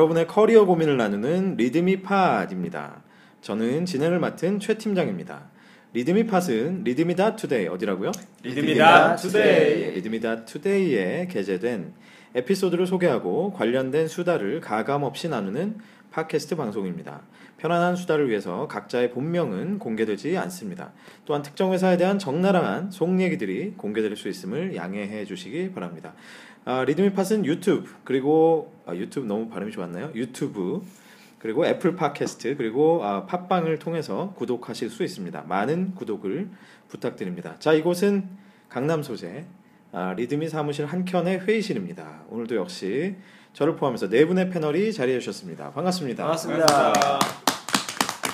여러분의 커리어 고민을 나누는 리드미 팟입니다. 저는 진행을 맡은 최 팀장입니다. 리드미 팟은 리드미다 투데이 어디라고요? 리드미다 투데이. 리드미다 투데이에 게재된 에피소드를 소개하고 관련된 수다를 가감 없이 나누는 팟캐스트 방송입니다. 편안한 수다를 위해서 각자의 본명은 공개되지 않습니다. 또한 특정 회사에 대한 적나라한 속 얘기들이 공개될 수 있음을 양해해 주시기 바랍니다. 아, 리드미 팟은 유튜브 그리고 아, 유튜브 너무 발음이 좋았나요? 유튜브 그리고 애플 팟캐스트 그리고 아, 팟빵을 통해서 구독하실 수 있습니다. 많은 구독을 부탁드립니다. 자 이곳은 강남 소재 아, 리드미 사무실 한 켠의 회의실입니다. 오늘도 역시 저를 포함해서 네 분의 패널이 자리해 주셨습니다. 반갑습니다. 반갑습니다.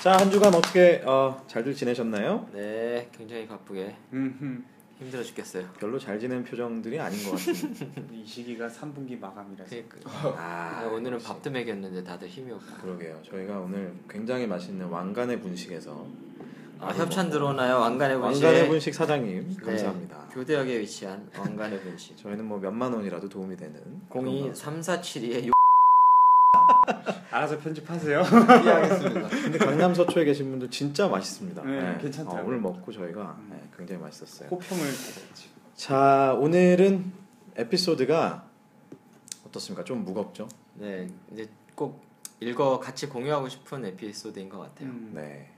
자 한 주간 어떻게 어, 잘들 지내셨나요? 네, 굉장히 바쁘게 음흠. 힘들어 죽겠어요. 별로 잘 지낸 표정들이 아닌 것 같습니다. 이 시기가 3분기 마감이라서 그러니까 아, 아, 오늘은. 밥도 먹였는데 다들 힘이 없고. 그러게요. 저희가 오늘 굉장히 맛있는 왕관의 분식에서 아, 협찬 들어오나요? 왕관의 분식. 왕관의 분식 사장님 감사합니다. 네, 교대역에 위치한 왕관의 분식. 저희는 뭐 몇만 원이라도 도움이 되는 02 3472에 6 알아서 편집하세요. 하겠습니다. 근데 강남 서초에 계신 분들 진짜 맛있습니다. 네, 괜찮더라고요. 어, 오늘 먹고 저희가 음. 네, 굉장히 맛있었어요. 호평을. 자 오늘은 에피소드가 어떻습니까? 좀 무겁죠? 네, 이제 꼭 읽어 같이 공유하고 싶은 에피소드인 것 같아요. 음, 네,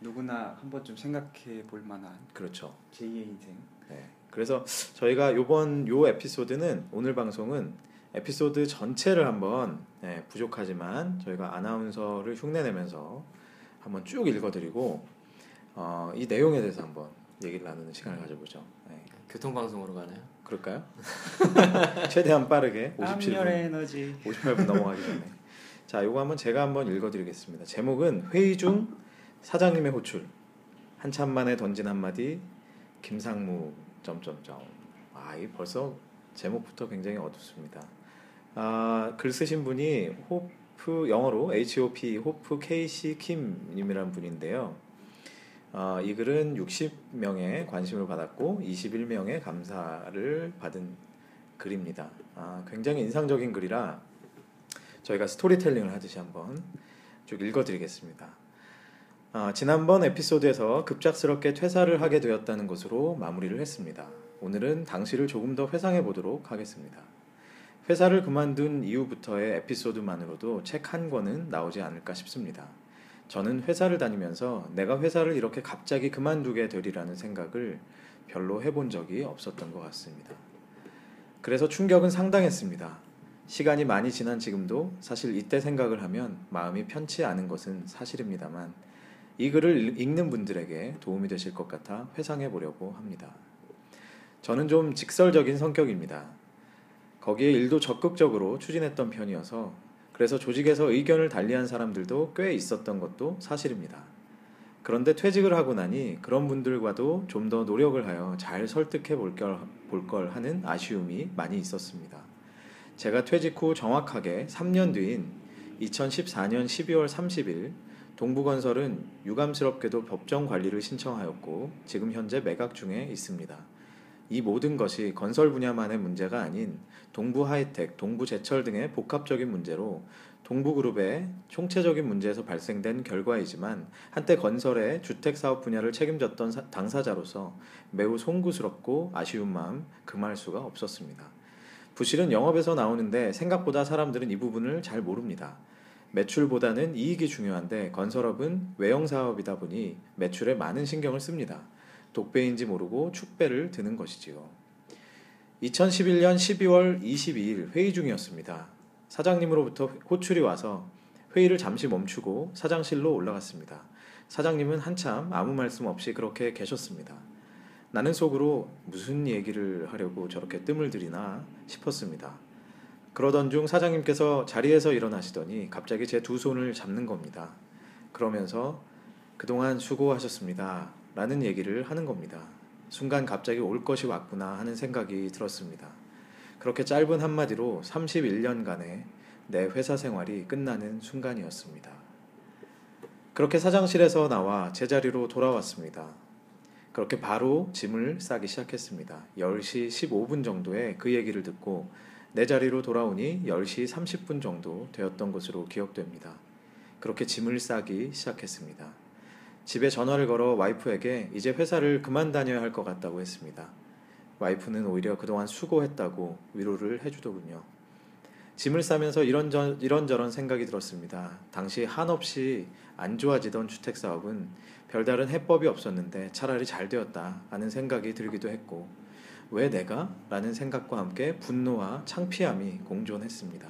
누구나 한 번쯤 생각해 볼 만한 그렇죠. 제2의 인생. 네. 그래서 저희가 요번 요 에피소드는 오늘 방송은 에피소드 전체를 한번 네, 부족하지만 저희가 아나운서를 흉내내면서 한번 쭉 읽어드리고 어, 이 내용에 대해서 한번 얘기를 나누는 시간을 가져보죠. 네. 교통방송으로 가나요? 그럴까요? 최대한 빠르게 암열 57분, 에너지. 58분 넘어가기 전에. 자, 요거 한번 제가 한번 읽어드리겠습니다. 제목은 회의 중 사장님의 호출. 한참 만에 던진 한마디 김상무 점점점. 아, 이 벌써 제목부터 굉장히 어둡습니다. 아, 글 쓰신 분이 호프 영어로 H.O.P. 호프 K.C. 킴님이란 분인데요. 아, 이 글은 60명의 관심을 받았고 21명의 감사를 받은 글입니다. 아, 굉장히 인상적인 글이라 저희가 스토리텔링을 하듯이 한번 쭉 읽어드리겠습니다. 아, 지난번 에피소드에서 급작스럽게 퇴사를 하게 되었다는 것으로 마무리를 했습니다. 오늘은 당시를 조금 더 회상해 보도록 하겠습니다. 회사를 그만둔 이후부터의 에피소드만으로도 책 한 권은 나오지 않을까 싶습니다. 저는 회사를 다니면서 내가 회사를 이렇게 갑자기 그만두게 되리라는 생각을 별로 해본 적이 없었던 것 같습니다. 그래서 충격은 상당했습니다. 시간이 많이 지난 지금도 사실 이때 생각을 하면 마음이 편치 않은 것은 사실입니다만 이 글을 읽는 분들에게 도움이 되실 것 같아 회상해 보려고 합니다. 저는 좀 직설적인 성격입니다. 거기에 일도 적극적으로 추진했던 편이어서 그래서 조직에서 의견을 달리한 사람들도 꽤 있었던 것도 사실입니다. 그런데 퇴직을 하고 나니 그런 분들과도 좀 더 노력을 하여 잘 설득해 볼 걸 하는 아쉬움이 많이 있었습니다. 제가 퇴직 후 정확하게 3년 뒤인 2014년 12월 30일 동부건설은 유감스럽게도 법정 관리를 신청하였고 지금 현재 매각 중에 있습니다. 이 모든 것이 건설 분야만의 문제가 아닌 동부 하이텍, 동부 제철 등의 복합적인 문제로 동부그룹의 총체적인 문제에서 발생된 결과이지만 한때 건설의 주택 사업 분야를 책임졌던 사- 당사자로서 매우 송구스럽고 아쉬운 마음 금할 수가 없었습니다. 부실은 영업에서 나오는데 생각보다 사람들은 이 부분을 잘 모릅니다. 매출보다는 이익이 중요한데 건설업은 외형 사업이다 보니 매출에 많은 신경을 씁니다. 독배인지 모르고 축배를 드는 것이지요. 2011년 12월 22일 회의 중이었습니다. 사장님으로부터 호출이 와서 회의를 잠시 멈추고 사장실로 올라갔습니다. 사장님은 한참 아무 말씀 없이 그렇게 계셨습니다. 나는 속으로 무슨 얘기를 하려고 저렇게 뜸을 들이나 싶었습니다. 그러던 중 사장님께서 자리에서 일어나시더니 갑자기 제 두 손을 잡는 겁니다. 그러면서 그동안 수고하셨습니다. 라는 얘기를 하는 겁니다. 순간 갑자기 올 것이 왔구나 하는 생각이 들었습니다. 그렇게 짧은 한마디로 31년간의 내 회사 생활이 끝나는 순간이었습니다. 그렇게 사장실에서 나와 제자리로 돌아왔습니다. 그렇게 바로 짐을 싸기 시작했습니다. 10시 15분 정도에 그 얘기를 듣고 내 자리로 돌아오니 10시 30분 정도 되었던 것으로 기억됩니다. 그렇게 짐을 싸기 시작했습니다. 집에 전화를 걸어 와이프에게 이제 회사를 그만 다녀야 할 것 같다고 했습니다. 와이프는 오히려 그동안 수고했다고 위로를 해주더군요. 짐을 싸면서 이런저, 이런저런 생각이 들었습니다. 당시 한없이 안 좋아지던 주택 사업은 별다른 해법이 없었는데 차라리 잘 되었다 하는 생각이 들기도 했고 왜 내가? 라는 생각과 함께 분노와 창피함이 공존했습니다.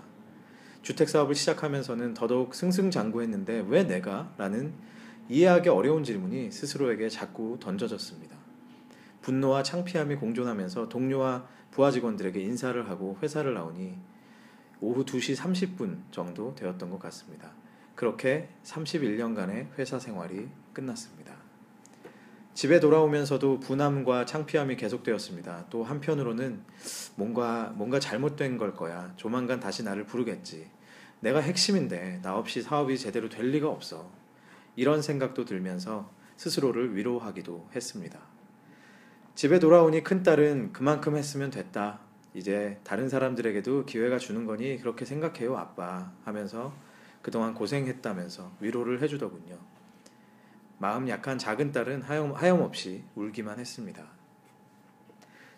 주택 사업을 시작하면서는 더더욱 승승장구했는데 왜 내가? 라는 이해하기 어려운 질문이 스스로에게 자꾸 던져졌습니다. 분노와 창피함이 공존하면서 동료와 부하 직원들에게 인사를 하고 회사를 나오니 오후 2시 30분 정도 되었던 것 같습니다. 그렇게 31년간의 회사 생활이 끝났습니다. 집에 돌아오면서도 분함과 창피함이 계속되었습니다. 또 한편으로는 뭔가 뭔가 잘못된 걸 거야. 조만간 다시 나를 부르겠지. 내가 핵심인데 나 없이 사업이 제대로 될 리가 없어. 이런 생각도 들면서 스스로를 위로하기도 했습니다. 집에 돌아오니 큰딸은 그만큼 했으면 됐다. 이제 다른 사람들에게도 기회가 주는 거니 그렇게 생각해요, 아빠. 하면서 그동안 고생했다면서 위로를 해주더군요. 마음 약한 작은 딸은 하염, 하염없이 울기만 했습니다.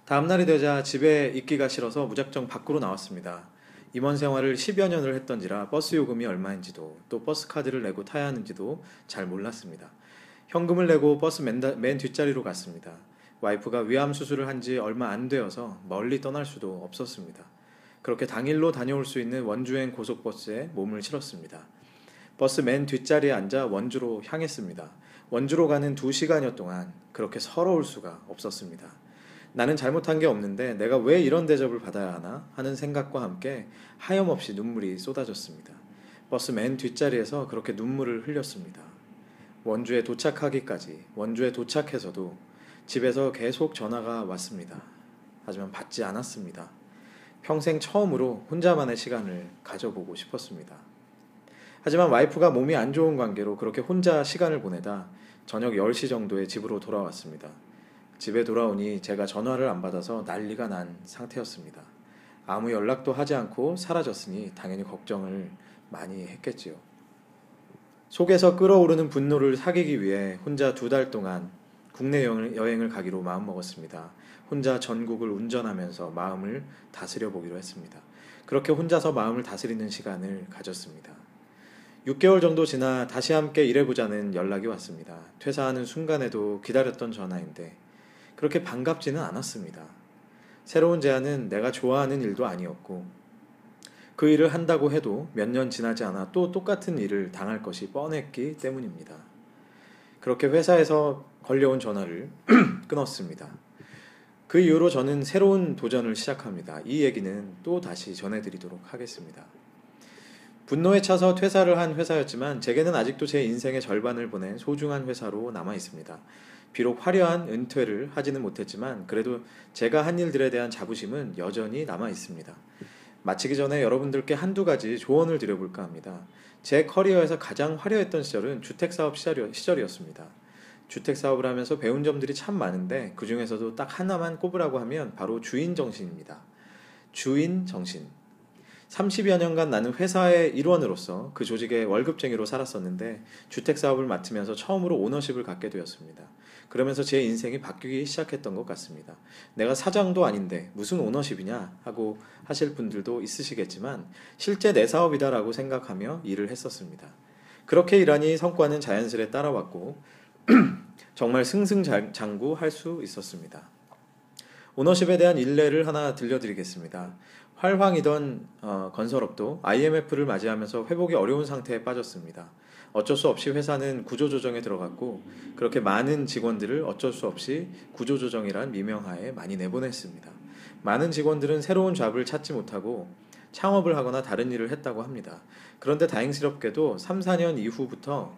다음날이 되자 집에 있기가 싫어서 무작정 밖으로 나왔습니다. 임원 생활을 10여 년을 했던지라 버스 요금이 얼마인지도 또 버스 카드를 내고 타야 하는지도 잘 몰랐습니다. 현금을 내고 버스 맨, 맨 뒷자리로 갔습니다. 와이프가 위암 수술을 한 지 얼마 안 되어서 멀리 떠날 수도 없었습니다. 그렇게 당일로 다녀올 수 있는 원주행 고속버스에 몸을 실었습니다. 버스 맨 뒷자리에 앉아 원주로 향했습니다. 원주로 가는 두 시간여 동안 그렇게 서러울 수가 없었습니다. 나는 잘못한 게 없는데 내가 왜 이런 대접을 받아야 하나 하는 생각과 함께 하염없이 눈물이 쏟아졌습니다. 버스 맨 뒷자리에서 그렇게 눈물을 흘렸습니다. 원주에 도착하기까지 원주에 도착해서도 집에서 계속 전화가 왔습니다. 하지만 받지 않았습니다. 평생 처음으로 혼자만의 시간을 가져보고 싶었습니다. 하지만 와이프가 몸이 안 좋은 관계로 그렇게 혼자 시간을 보내다 저녁 10시 정도에 집으로 돌아왔습니다. 집에 돌아오니 제가 전화를 안 받아서 난리가 난 상태였습니다. 아무 연락도 하지 않고 사라졌으니 당연히 걱정을 많이 했겠지요. 속에서 끓어오르는 분노를 사귀기 위해 혼자 두 달 동안 국내 여행을 가기로 마음먹었습니다. 혼자 전국을 운전하면서 마음을 다스려 보기로 했습니다. 그렇게 혼자서 마음을 다스리는 시간을 가졌습니다. 6개월 정도 지나 다시 함께 일해보자는 연락이 왔습니다. 퇴사하는 순간에도 기다렸던 전화인데 그렇게 반갑지는 않았습니다. 새로운 제안은 내가 좋아하는 일도 아니었고 그 일을 한다고 해도 몇 년 지나지 않아 또 똑같은 일을 당할 것이 뻔했기 때문입니다. 그렇게 회사에서 걸려온 전화를 끊었습니다. 그 이후로 저는 새로운 도전을 시작합니다. 이 얘기는 또 다시 전해드리도록 하겠습니다. 분노에 차서 퇴사를 한 회사였지만 제게는 아직도 제 인생의 절반을 보낸 소중한 회사로 남아 있습니다. 비록 화려한 은퇴를 하지는 못했지만 그래도 제가 한 일들에 대한 자부심은 여전히 남아 있습니다. 마치기 전에 여러분들께 한두 가지 조언을 드려볼까 합니다. 제 커리어에서 가장 화려했던 시절은 주택사업 시절이었습니다. 주택사업을 하면서 배운 점들이 참 많은데 그 중에서도 딱 하나만 꼽으라고 하면 바로 주인 정신입니다. 주인 정신. 30여 년간 나는 회사의 일원으로서 그 조직의 월급쟁이로 살았었는데 주택 사업을 맡으면서 처음으로 오너십을 갖게 되었습니다. 그러면서 제 인생이 바뀌기 시작했던 것 같습니다. 내가 사장도 아닌데 무슨 오너십이냐 하고 하실 분들도 있으시겠지만 실제 내 사업이다라고 생각하며 일을 했었습니다. 그렇게 일하니 성과는 자연스레 따라왔고 정말 승승장구 할 수 있었습니다. 오너십에 대한 일례를 하나 들려드리겠습니다. 활황이던 어, 건설업도 IMF를 맞이하면서 회복이 어려운 상태에 빠졌습니다. 어쩔 수 없이 회사는 구조조정에 들어갔고 그렇게 많은 직원들을 어쩔 수 없이 구조조정이란 미명하에 많이 내보냈습니다. 많은 직원들은 새로운 잡을 찾지 못하고 창업을 하거나 다른 일을 했다고 합니다. 그런데 다행스럽게도 3, 4년 이후부터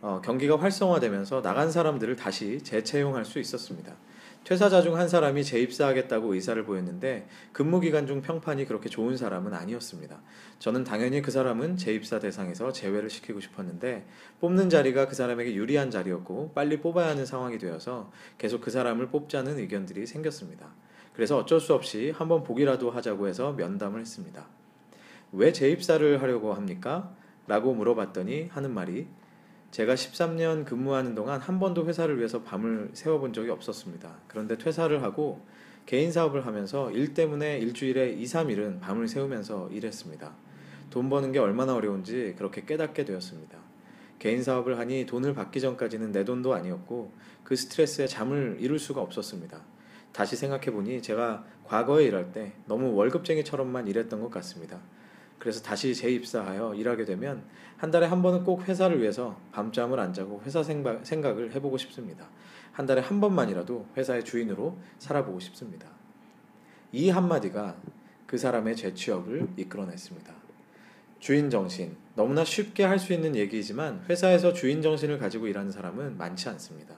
어, 경기가 활성화되면서 나간 사람들을 다시 재채용할 수 있었습니다. 퇴사자 중 한 사람이 재입사하겠다고 의사를 보였는데 근무 기간 중 평판이 그렇게 좋은 사람은 아니었습니다. 저는 당연히 그 사람은 재입사 대상에서 제외를 시키고 싶었는데 뽑는 자리가 그 사람에게 유리한 자리였고 빨리 뽑아야 하는 상황이 되어서 계속 그 사람을 뽑자는 의견들이 생겼습니다. 그래서 어쩔 수 없이 한번 보기라도 하자고 해서 면담을 했습니다. 왜 재입사를 하려고 합니까? 라고 물어봤더니 하는 말이 제가 13년 근무하는 동안 한 번도 회사를 위해서 밤을 새워본 적이 없었습니다. 그런데 퇴사를 하고 개인 사업을 하면서 일 때문에 일주일에 2, 3일은 밤을 새우면서 일했습니다. 돈 버는 게 얼마나 어려운지 그렇게 깨닫게 되었습니다. 개인 사업을 하니 돈을 받기 전까지는 내 돈도 아니었고 그 스트레스에 잠을 이룰 수가 없었습니다. 다시 생각해 보니 제가 과거에 일할 때 너무 월급쟁이처럼만 일했던 것 같습니다. 그래서 다시 재입사하여 일하게 되면 한 달에 한 번은 꼭 회사를 위해서 밤잠을 안 자고 회사 생각, 생각을 해보고 싶습니다. 한 달에 한 번만이라도 회사의 주인으로 살아보고 싶습니다. 이 한마디가 그 사람의 재취업을 이끌어냈습니다. 주인 정신. 너무나 쉽게 할 수 있는 얘기이지만 회사에서 주인 정신을 가지고 일하는 사람은 많지 않습니다.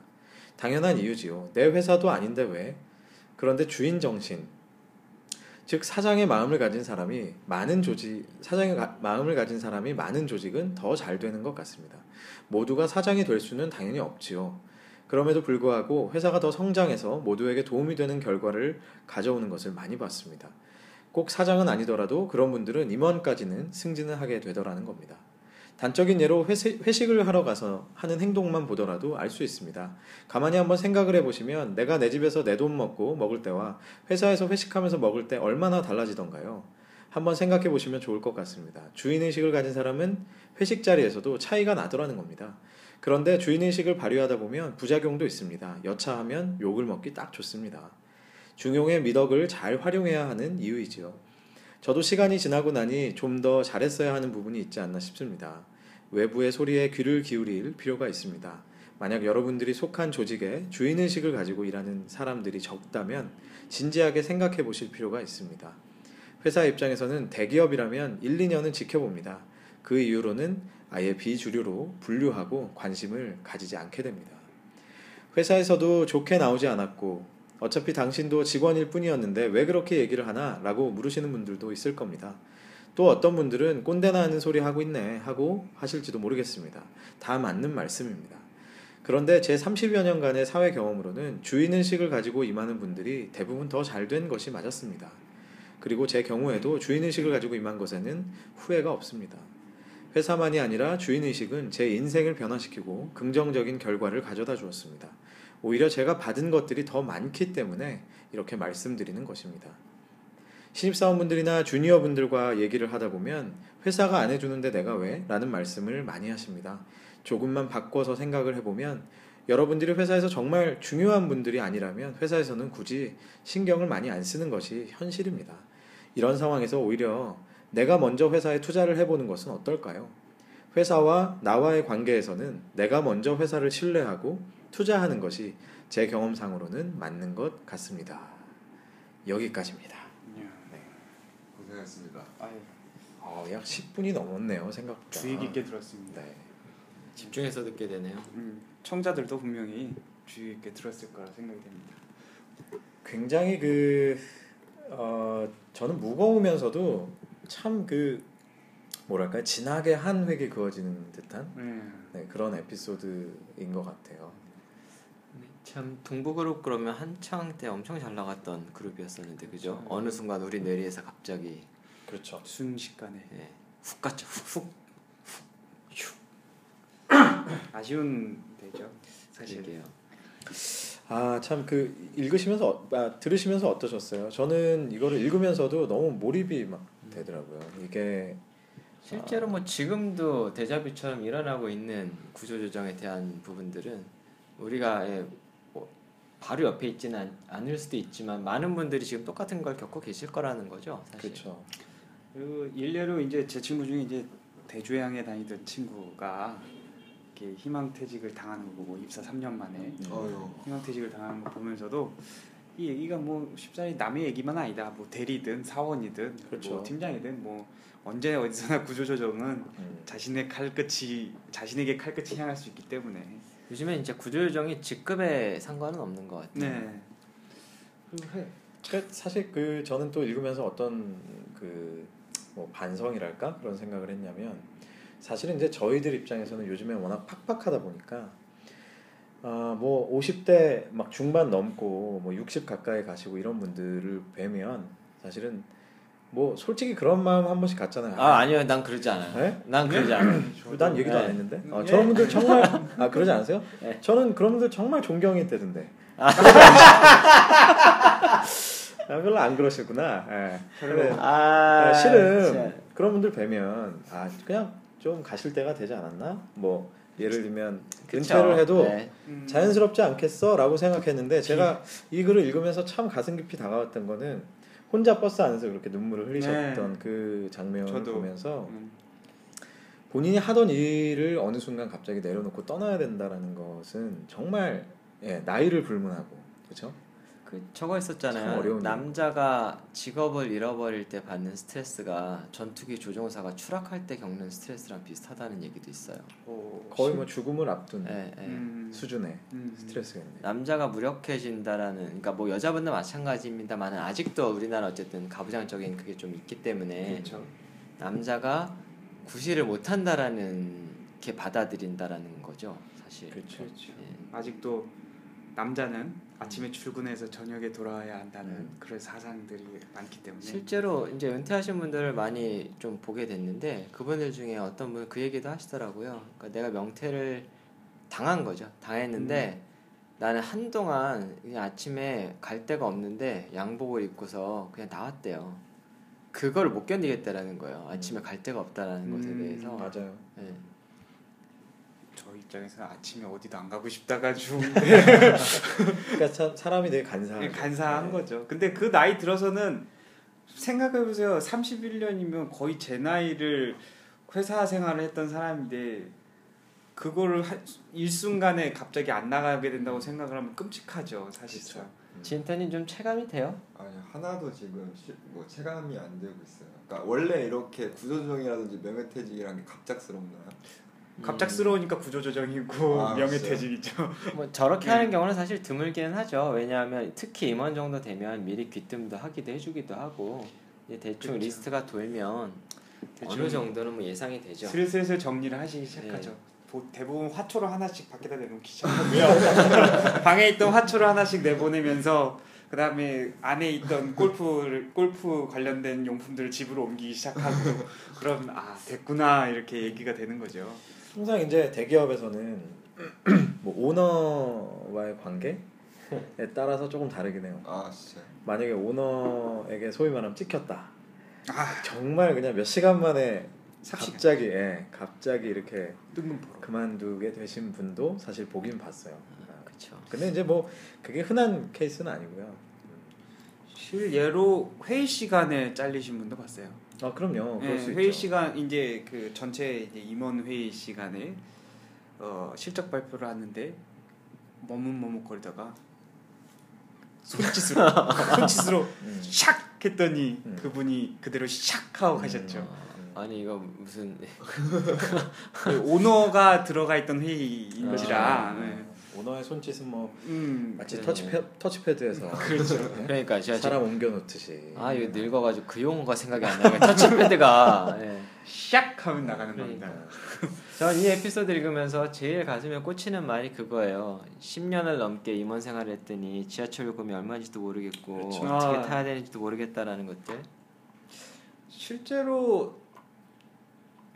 당연한 이유지요. 내 회사도 아닌데 왜? 그런데 주인 정신. 즉 사장의 마음을 가진 사람이 많은 조직 사장의 가, 마음을 가진 사람이 많은 조직은 더 잘 되는 것 같습니다. 모두가 사장이 될 수는 당연히 없지요. 그럼에도 불구하고 회사가 더 성장해서 모두에게 도움이 되는 결과를 가져오는 것을 많이 봤습니다. 꼭 사장은 아니더라도 그런 분들은 임원까지는 승진을 하게 되더라는 겁니다. 단적인 예로 회식, 회식 을 하러 가서 하는 행동만 보더라도 알 수 있습니다. 가만히 한번 생각을 해보시면 내가 내 집에서 내 돈 먹고 먹을 때와 회사에서 회식하면서 먹을 때 얼마나 달라지던가요? 한번 생각해 보시면 좋을 것 같습니다. 주인의식을 가진 사람은 회식 자리에서도 차이가 나더라는 겁니다. 그런데 주인의식을 발휘하다 보면 부작용도 있습니다. 여차하면 욕을 먹기 딱 좋습니다. 중용의 미덕을 잘 활용해야 하는 이유이지요. 저도 시간이 지나고 나니 좀 더 잘했어야 하는 부분이 있지 않나 싶습니다. 외부의 소리에 귀를 기울일 필요가 있습니다. 만약 여러분들이 속한 조직에 주인의식을 가지고 일하는 사람들이 적다면 진지하게 생각해 보실 필요가 있습니다. 회사 입장에서는 대기업이라면 1, 2년은 지켜봅니다. 그 이후로는 아예 비주류로 분류하고 관심을 가지지 않게 됩니다. 회사에서도 좋게 나오지 않았고 어차피 당신도 직원일 뿐이었는데 왜 그렇게 얘기를 하나? 라고 물으시는 분들도 있을 겁니다. 또 어떤 분들은 꼰대나 하는 소리 하고 있네 하고 하실지도 모르겠습니다. 다 맞는 말씀입니다. 그런데 제 30여 년간의 사회 경험으로는 주인의식을 가지고 임하는 분들이 대부분 더 잘 된 것이 맞았습니다. 그리고 제 경우에도 주인의식을 가지고 임한 것에는 후회가 없습니다. 회사만이 아니라 주인의식은 제 인생을 변화시키고 긍정적인 결과를 가져다 주었습니다. 오히려 제가 받은 것들이 더 많기 때문에 이렇게 말씀드리는 것입니다. 신입사원분들이나 주니어분들과 얘기를 하다 보면 회사가 안 해주는데 내가 왜? 라는 말씀을 많이 하십니다. 조금만 바꿔서 생각을 해보면 여러분들이 회사에서 정말 중요한 분들이 아니라면 회사에서는 굳이 신경을 많이 안 쓰는 것이 현실입니다. 이런 상황에서 오히려 내가 먼저 회사에 투자를 해보는 것은 어떨까요? 회사와 나와의 관계에서는 내가 먼저 회사를 신뢰하고 투자하는 것이 제 경험상으로는 맞는 것 같습니다. 여기까지입니다. 고생했습니다. 아유, 어, 약 10분이 넘었네요, 생각보다. 주의 깊게 들었습니다. 네. 집중해서 듣게 되네요. 음, 청자들도 분명히 주의 깊게 들었을 거라 생각이 됩니다. 굉장히 그 어, 저는 무거우면서도 참 그 뭐랄까 진하게 한 획이 그어지는 듯한 네. 네, 그런 에피소드인 것 같아요. 네, 참 동부그룹 그러면 한창 때 엄청 잘 나갔던 그룹이었었는데 그죠? 어느 순간 우리 뇌리에서 갑자기 그렇죠. 순식간에 예, 훅 갔죠. 훅. 아쉬운 데죠. 사실. 그러게요. 아 참 그 읽으시면서 어- 아, 들으시면서 어떠셨어요? 저는 이거를 읽으면서도 너무 몰입이 막 되더라고요. 이게 실제로 뭐 지금도 데자뷰처럼 일어나고 있는 구조조정에 대한 부분들은 우리가 예, 뭐 바로 옆에 있지는 않, 않을 수도 있지만 많은 분들이 지금 똑같은 걸 겪고 계실 거라는 거죠. 사실. 그렇죠. 그 일례로 이제 제 친구 중에 이제 대조양에 다니던 친구가 이렇게 희망퇴직을 당하는 거 보고 입사 3년 만에 음. 어휴. 희망퇴직을 당하는 거 보면서도 이 얘기가 뭐 쉽사리 남의 얘기만 아니다. 뭐 대리든 사원이든 그렇죠. 뭐 팀장이든 뭐 언제 어디서나 구조조정은 음. 자신의 칼끝이 자신에게 칼끝이 향할 수 있기 때문에 요즘엔 이제 구조조정이 직급에 상관은 없는 것 같아요. 네. 그리고 해- 그러니까 사실 그 저는 또 읽으면서 어떤 그 뭐 반성이랄까 그런 생각을 했냐면 사실은 이제 저희들 입장에서는 요즘에 워낙 팍팍하다 보니까 아뭐 50대 막 중반 넘고 뭐 60 가까이 가시고 이런 분들을 뵈면 사실은 뭐 솔직히 그런 마음 한 번씩 갖잖아요. 아 아니요 난 그러지 않아요. 네? 난 그러지 않아요. 난 얘기도 안 네. 했는데. 어, 네. 저런 분들 정말 아 그러지 않으세요? 네. 저는 그런 분들 정말 존경이 되던데. 아, 별로 안 그러시구나. 예. 그래. 아 아, 실은 진짜. 그런 분들 뵈면 아 그냥 좀 가실 때가 되지 않았나? 뭐 예를 들면 그쵸. 은퇴를 해도 네. 음. 자연스럽지 않겠어라고 생각했는데 제가 이 글을 읽으면서 참 가슴 깊이 다가왔던 거는 혼자 버스 안에서 그렇게 눈물을 흘리셨던 네. 그 장면을 저도. 보면서 음. 본인이 하던 일을 어느 순간 갑자기 내려놓고 떠나야 된다라는 것은 정말 예, 나이를 불문하고 그렇죠? 그 저거. 어려운 남자가 직업을 잃어버릴 때 받는 스트레스가 전투기 조종사가 추락할 때 겪는 스트레스랑 비슷하다는 얘기도 있어요. 오, 거의 뭐 죽음을 앞둔 예, 예. 음. 수준의 음. 스트레스겠네요. 남자가 무력해진다라는 그러니까 뭐 여자분도 마찬가지입니다만 아직도 우리나라 어쨌든 가부장적인 그게 좀 있기 때문에 그렇죠. 남자가 구실을 못한다라는 게 받아들인다라는 거죠 사실. 그렇죠. 그렇죠. 예. 아직도 남자는 아침에 출근해서 저녁에 돌아와야 한다는 음. 그런 사상들이 많기 때문에 실제로 이제 은퇴하신 분들을 많이 좀 보게 됐는데 그분들 중에 어떤 분 그 얘기도 하시더라고요. 그러니까 내가 명퇴를 당한 거죠. 당했는데 나는 한동안 그냥 아침에 갈 데가 없는데 양복을 입고서 그냥 나왔대요. 그걸 못 견디겠다라는 거예요. 아침에 갈 데가 없다라는 것에 음, 대해서. 맞아요. 예. 저 입장에서 아침에 어디도 안 가고 싶다가 좀 그러니까 참 사람이 되게 간사하죠. 네, 간사한 네. 거죠. 근데 그 나이 들어서는 생각해 보세요. 31년이면 거의 제 나이를 회사 생활을 했던 사람인데 그거를 한- 일순간에 갑자기 안 나가게 된다고 생각을 하면 끔찍하죠, 사실상. 진태님 좀 체감이 돼요? 아니 하나도 지금 시, 뭐 체감이 안 되고 있어요. 그러니까 원래 이렇게 구조조정이라든지 명예퇴직이라는 게 갑작스럽나요? 갑작스러우니까 구조조정이고 아, 명예퇴직이죠. 뭐 저렇게 네. 하는 경우는 사실 드물기는 하죠. 왜냐하면 특히 임원 정도 되면 미리 귀뜸도 하기도 해주기도 하고 이제 대충 그렇죠. 리스트가 돌면 대충 어느 정도는 뭐 예상이 되죠. 슬슬슬 정리를 하시기 시작하죠. 네. 보- 대부분 화초로 하나씩 밖에다 내놓기 시작하고요. 방에 있던 화초를 하나씩 내보내면서 그 다음에 안에 있던 골프 골프 관련된 용품들을 집으로 옮기기 시작하고 그럼 아 됐구나 이렇게 얘기가 되는 거죠. 항상 이제 대기업에서는 뭐 오너와의 관계에 따라서 조금 다르긴 해요. 아 진짜. 만약에 오너에게 소위 말하면 찍혔다. 아 정말 그냥 몇 시간 만에 삽시간. 갑자기 예, 갑자기 이렇게. 그만두게 되신 분도 사실 보긴 봤어요. 그렇죠. 근데 이제 뭐 그게 흔한 케이스는 아니고요. 실예로 회의 시간에 잘리신 분도 봤어요. 아 그럼요. 그럴 네, 수 회의 있죠. 시간 이제 그 전체 이제 임원 회의 시간에 어, 실적 발표를 하는데 머뭇머뭇거리다가 손짓으로 손짓으로 음. 샥 했더니 음. 그분이 그대로 샥 하고 가셨죠. 음. 아니 이거 무슨 그 오너가 들어가 있던 회의인지라. 아. 네. 오너의 손짓은 뭐 음 마치 그러네. 터치패, 터치패드에서 그렇죠. 네? 그러니까 제가 사람 옮겨 놓듯이. 아 이거 늙어가지고 그 용어가 생각이 안 나요. 터치패드가. 예. 샥 하면 나가는 그러니까. 겁니다. 저는 이 에피소드 읽으면서 제일 가슴에 꽂히는 말이 그거예요. 10년을 넘게 임원 생활을 했더니 지하철 요금이 얼마인지도 모르겠고 그렇죠. 어떻게 아. 타야 되는지도 모르겠다라는 것들. 실제로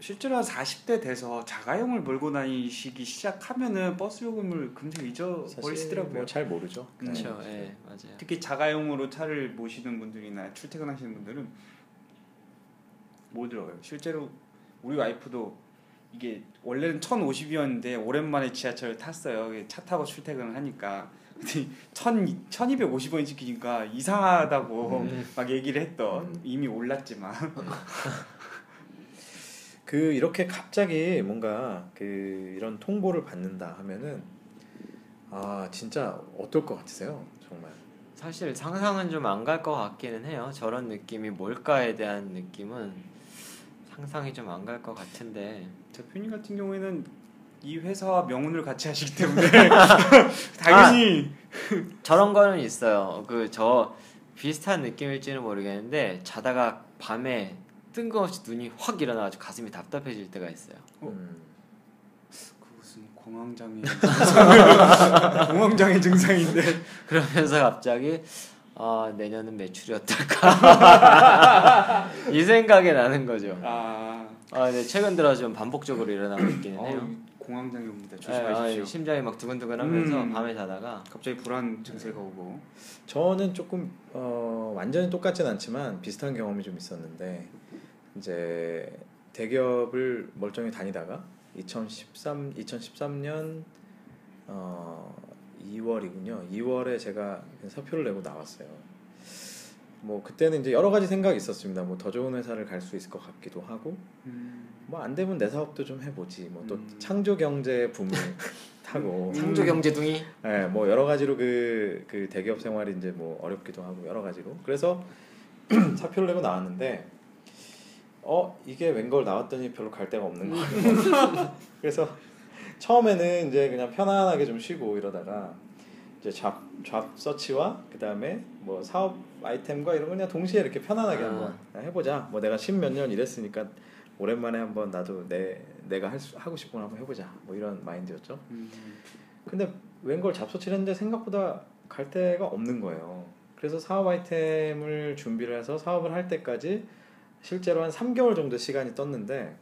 실제로 한 40대 돼서 자가용을 몰고 다니시기 시작하면은 버스 요금을 금세 잊어버리시더라고요. 뭐 잘 모르죠. 그렇죠. 네. 예, 맞아요. 특히 자가용으로 차를 모시는 분들이나 출퇴근하시는 분들은 못 들어요. 실제로 우리 와이프도 이게 원래는 1,050이었는데 오랜만에 지하철을 탔어요. 차 타고 출퇴근을 하니까 근데 1,000 1,250원이 찍히니까 이상하다고 음. 막 얘기를 했던 이미 올랐지만 그 이렇게 갑자기 뭔가 그 이런 통보를 받는다 하면은 아 진짜 어떨 것 같으세요? 정말. 사실 상상은 좀 안 갈 것 같기는 해요. 저런 느낌이 뭘까에 대한 느낌은 상상이 좀 안 갈 것 같은데 대표님 같은 경우에는 이 회사와 명운을 같이 하시기 때문에 당연히 저런 거는 있어요. 그 저 비슷한 느낌일지는 모르겠는데 자다가 밤에 뜬금없이 눈이 확 일어나가지고 가슴이 답답해질 때가 있어요. 어? 음. 그 무슨 공황장애 공황장애 증상인데 그러면서 갑자기 아 내년은 매출이 어떨까 이 생각이 나는 거죠. 아 아, 네, 최근 들어 좀 반복적으로 일어나고 있기는 어, 해요. 공황장애 옵니다. 네, 조심하십시오. 아, 심장이 막 두근두근하면서 음. 밤에 자다가 갑자기 불안 증세가 오고 저는 조금 어, 완전히 똑같진 않지만 비슷한 경험이 좀 있었는데 이제 대기업을 멀쩡히 다니다가 2013 2013년 어, 2월이군요. 2월에 제가 사표를 내고 나왔어요. 뭐 그때는 이제 여러 가지 생각이 있었습니다. 뭐 더 좋은 회사를 갈 수 있을 것 같기도 하고 음. 뭐안 되면 내 사업도 좀 해보지. 뭐또 음. 창조 경제 붐을 타고 창조 경제둥이 네, 뭐 여러 가지로 그, 그 대기업 생활이 이제 뭐 어렵기도 하고 여러 가지로 그래서 사표를 내고 나왔는데 어 이게 웬걸 나왔더니 별로 갈 데가 없는 거예요. 그래서 처음에는 이제 그냥 편안하게 좀 쉬고 이러다가 이제 잡, 잡 서치와 그 다음에 뭐 사업 아이템과 이런 거 그냥 동시에 이렇게 편안하게 아. 한번 해보자. 뭐 내가 십 몇 년 일했으니까 오랜만에 한번 나도 내 내가 할 수, 하고 싶은 거 한번 해보자. 뭐 이런 마인드였죠. 음. 근데 웬걸 잡서치를 했는데 생각보다 갈 데가 없는 거예요. 그래서 사업 아이템을 준비를 해서 사업을 할 때까지 실제로 한 3개월 정도 시간이 떴는데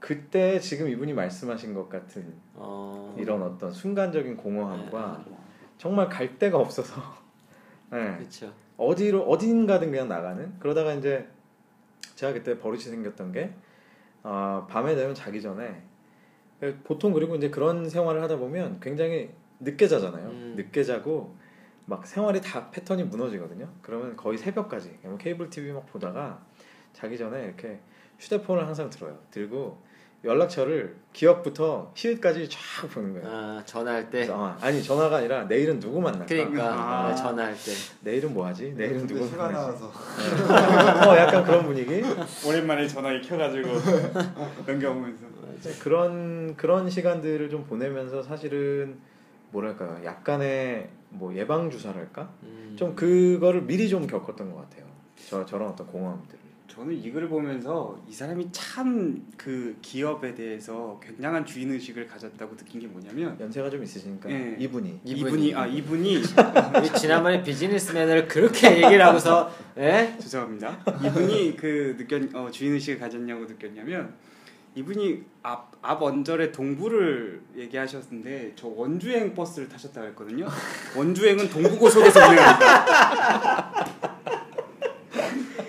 그때 지금 이분이 말씀하신 것 같은 어, 이런 어떤 순간적인 공허함과 네. 정말 갈 데가 없어서 네. 어디로 어딘가든 그냥 나가는 그러다가 이제 제가 그때 버릇이 생겼던 게 어, 밤에 되면 자기 전에 보통 그리고 이제 그런 생활을 하다 보면 굉장히 늦게 자잖아요. 음. 늦게 자고 막 생활이 다 패턴이 무너지거든요. 그러면 거의 새벽까지 그냥 케이블 TV 막 보다가 자기 전에 이렇게 휴대폰을 항상 들어요. 들고 연락처를 기억부터 희읍까지 쫙 보는 거예요. 아 전화할 때 그래서, 어, 아니 전화가 아니라 내일은 누구 만날까? 그러니까 아. 네, 전화할 때 내일은 뭐 하지? 내일은 누구 휴가 만나지? 나와서 어 약간 그런 분위기. 오랜만에 전화기 켜가지고 넘겨보면서 그런 그런 시간들을 좀 보내면서 사실은 뭐랄까요, 약간의 뭐 예방 주사랄까? 음. 좀 그거를 미리 좀 겪었던 것 같아요. 저 저런 어떤 공허함들. 저는 이 글을 보면서 이 사람이 참 그 기업에 대해서 굉장한 주인 의식을 가졌다고 느낀 게 뭐냐면 연세가 좀 있으시니까 예. 이분이 이분이. 아 이분이 지난번에 비즈니스맨을 그렇게 얘기를 하고서 예? 죄송합니다. 이분이 그 느꼈 어, 주인 의식을 가졌냐고 느꼈냐면 이분이 앞, 앞 언절에 동부를 얘기하셨는데 저 원주행 버스를 타셨다고 했거든요. 원주행은 동부고속에서 운행합니다.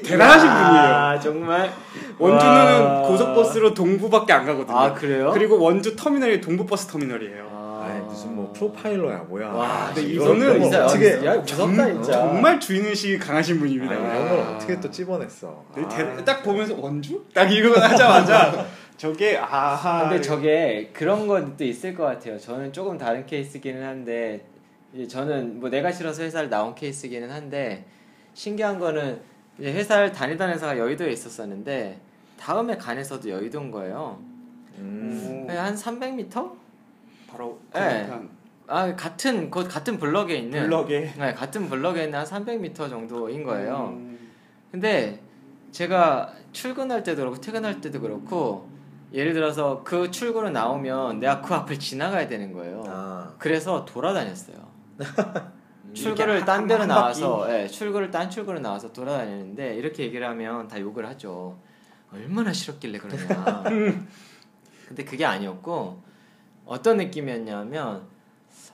대단하신 분이에요. 아 정말 원주는 와. 고속버스로 동부밖에 안 가거든요. 아 그래요? 그리고 원주 터미널이 동부버스 터미널이에요. 아, 아이 무슨 뭐 프로파일러야 뭐야. 와, 근데 이거는 진짜 어떻게 야 무섭다 정- 진짜. 정말 주인 의식이 강하신 분입니다. 아. 이런 걸 아. 어떻게 또 찝어냈어. 네, 아. 대- 딱 보면서 원주? 딱 이거 하자마자 저게 아하. 근데 저게 그런 것도 있을 것 같아요. 저는 조금 다른 케이스기는 한데 이제 저는 뭐 내가 싫어서 회사를 나온 케이스기는 한데 신기한 거는 이제 회사를 다니던 회사가 여의도에 있었었는데 다음에 간에서도 여의도인 거예요. 음. 그냥 한 300m? 바로 네. 아 같은 그 같은 블럭에 있는 블럭에 네, 같은 블럭에 있는 한 300m 정도인 거예요. 음, 근데 제가 출근할 때도 그렇고 퇴근할 때도 그렇고 예를 들어서 그 출구로 나오면 내가 그 앞을 지나가야 되는 거예요. 아. 그래서 돌아다녔어요. 출구를 한- 딴 데로 한 나와서 예, 출구를 딴 출구로 나와서 돌아다니는데 이렇게 얘기를 하면 다 욕을 하죠. 얼마나 싫었길래 그러냐. 근데 그게 아니었고 어떤 느낌이었냐면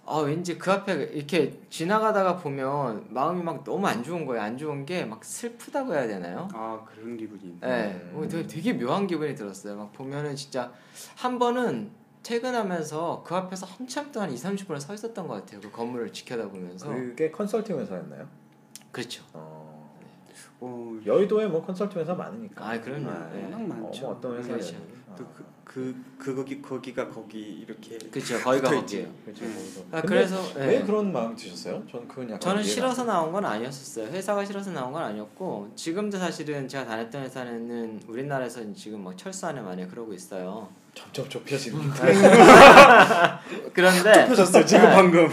아 왠지 그 앞에 이렇게 지나가다가 보면 마음이 막 너무 안 좋은 거예요. 안 좋은 게 막 슬프다고 해야 되나요? 아 그런 기분이. 네, 음. 어, 되게, 되게 묘한 기분이 들었어요. 막 보면은 진짜 한 번은 퇴근하면서 그 앞에서 한참 동안 2, 30분을 서 있었던 것 같아요. 그 건물을 지켜다 보면서. 그게 컨설팅 회사였나요? 그렇죠. 어. 어, 여의도에 뭐 컨설팅 회사 많으니까. 아, 그럼요. 아, 네. 워낙 많죠. 어, 뭐 어떤 회사에 그렇죠. 또 그, 그, 그 거기 거기가 거기 이렇게 그렇죠. 거기가. 거기에요. 그렇죠. 음. 아, 그래서 왜 예. 그런 마음이 드셨어요? 저는 그건 약간 저는 싫어서 안 나온 건 아니었었어요. 회사가 싫어서 나온 건 아니었고 지금도 사실은 제가 다녔던 회사는 우리나라에서 지금 막 철수 안에 많이 그러고 있어요. 점점 좁혀지는데. 그런데 좁혀졌어요 지금 네. 방금.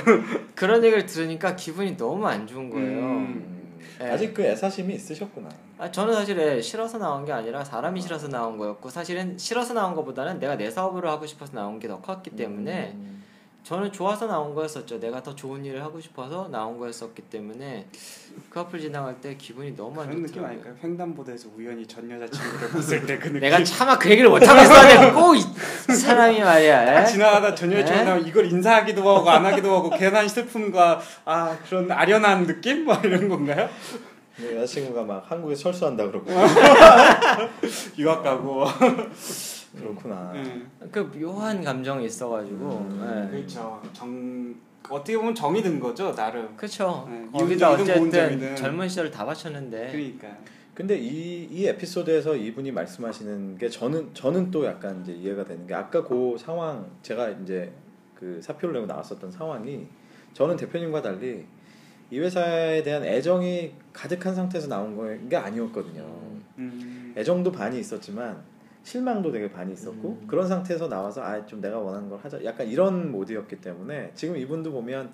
그런 얘기를 들으니까 기분이 너무 안 좋은 거예요. 음. 예. 아직 그 애사심이 있으셨구나. 아, 저는 사실 예, 싫어서 나온 게 아니라 사람이 싫어서 나온 거였고 사실은 싫어서 나온 것보다는 내가 내 사업을 하고 싶어서 나온 게 더 컸기 때문에 음. 저는 좋아서 나온 거였었죠. 내가 더 좋은 일을 하고 싶어서 나온 거였었기 때문에 그 앞을 지나갈 때 기분이 너무 안 그런 느낌 좋더라고요. 아닐까요? 횡단보도에서 우연히 전 여자친구를 봤을 때 그 느낌. 내가 차마 그 얘기를 못 하겠어. 꼭이 사람이 말이야. 딱 예? 지나가다 전 여자친구 네? 나면 이걸 인사하기도 하고 안 하기도 하고 괜한 슬픔과 아 그런 아련한 느낌 뭐 이런 건가요? 근데 여자친구가 막 한국에 철수한다 그러고 유학 가고. 그렇구나. 음. 그 묘한 감정이 있어가지고. 음. 예. 그렇죠. 정 어떻게 보면 정이 든 거죠 나름. 그쵸. 네, 거기다 이유적이든 어쨌든. 젊은 시절을 다 바쳤는데. 그러니까. 근데 이, 이 에피소드에서 이분이 말씀하시는 게 저는 저는 또 약간 이제 이해가 되는 게 아까 그 상황 제가 이제 그 사표를 내고 나왔었던 상황이 저는 대표님과 달리 이 회사에 대한 애정이 가득한 상태에서 나온 게 아니었거든요. 음. 애정도 반이 있었지만 실망도 되게 반이 있었고 음. 그런 상태에서 나와서 아 좀 내가 원하는 걸 하자 약간 이런 모드였기 때문에 지금 이분도 보면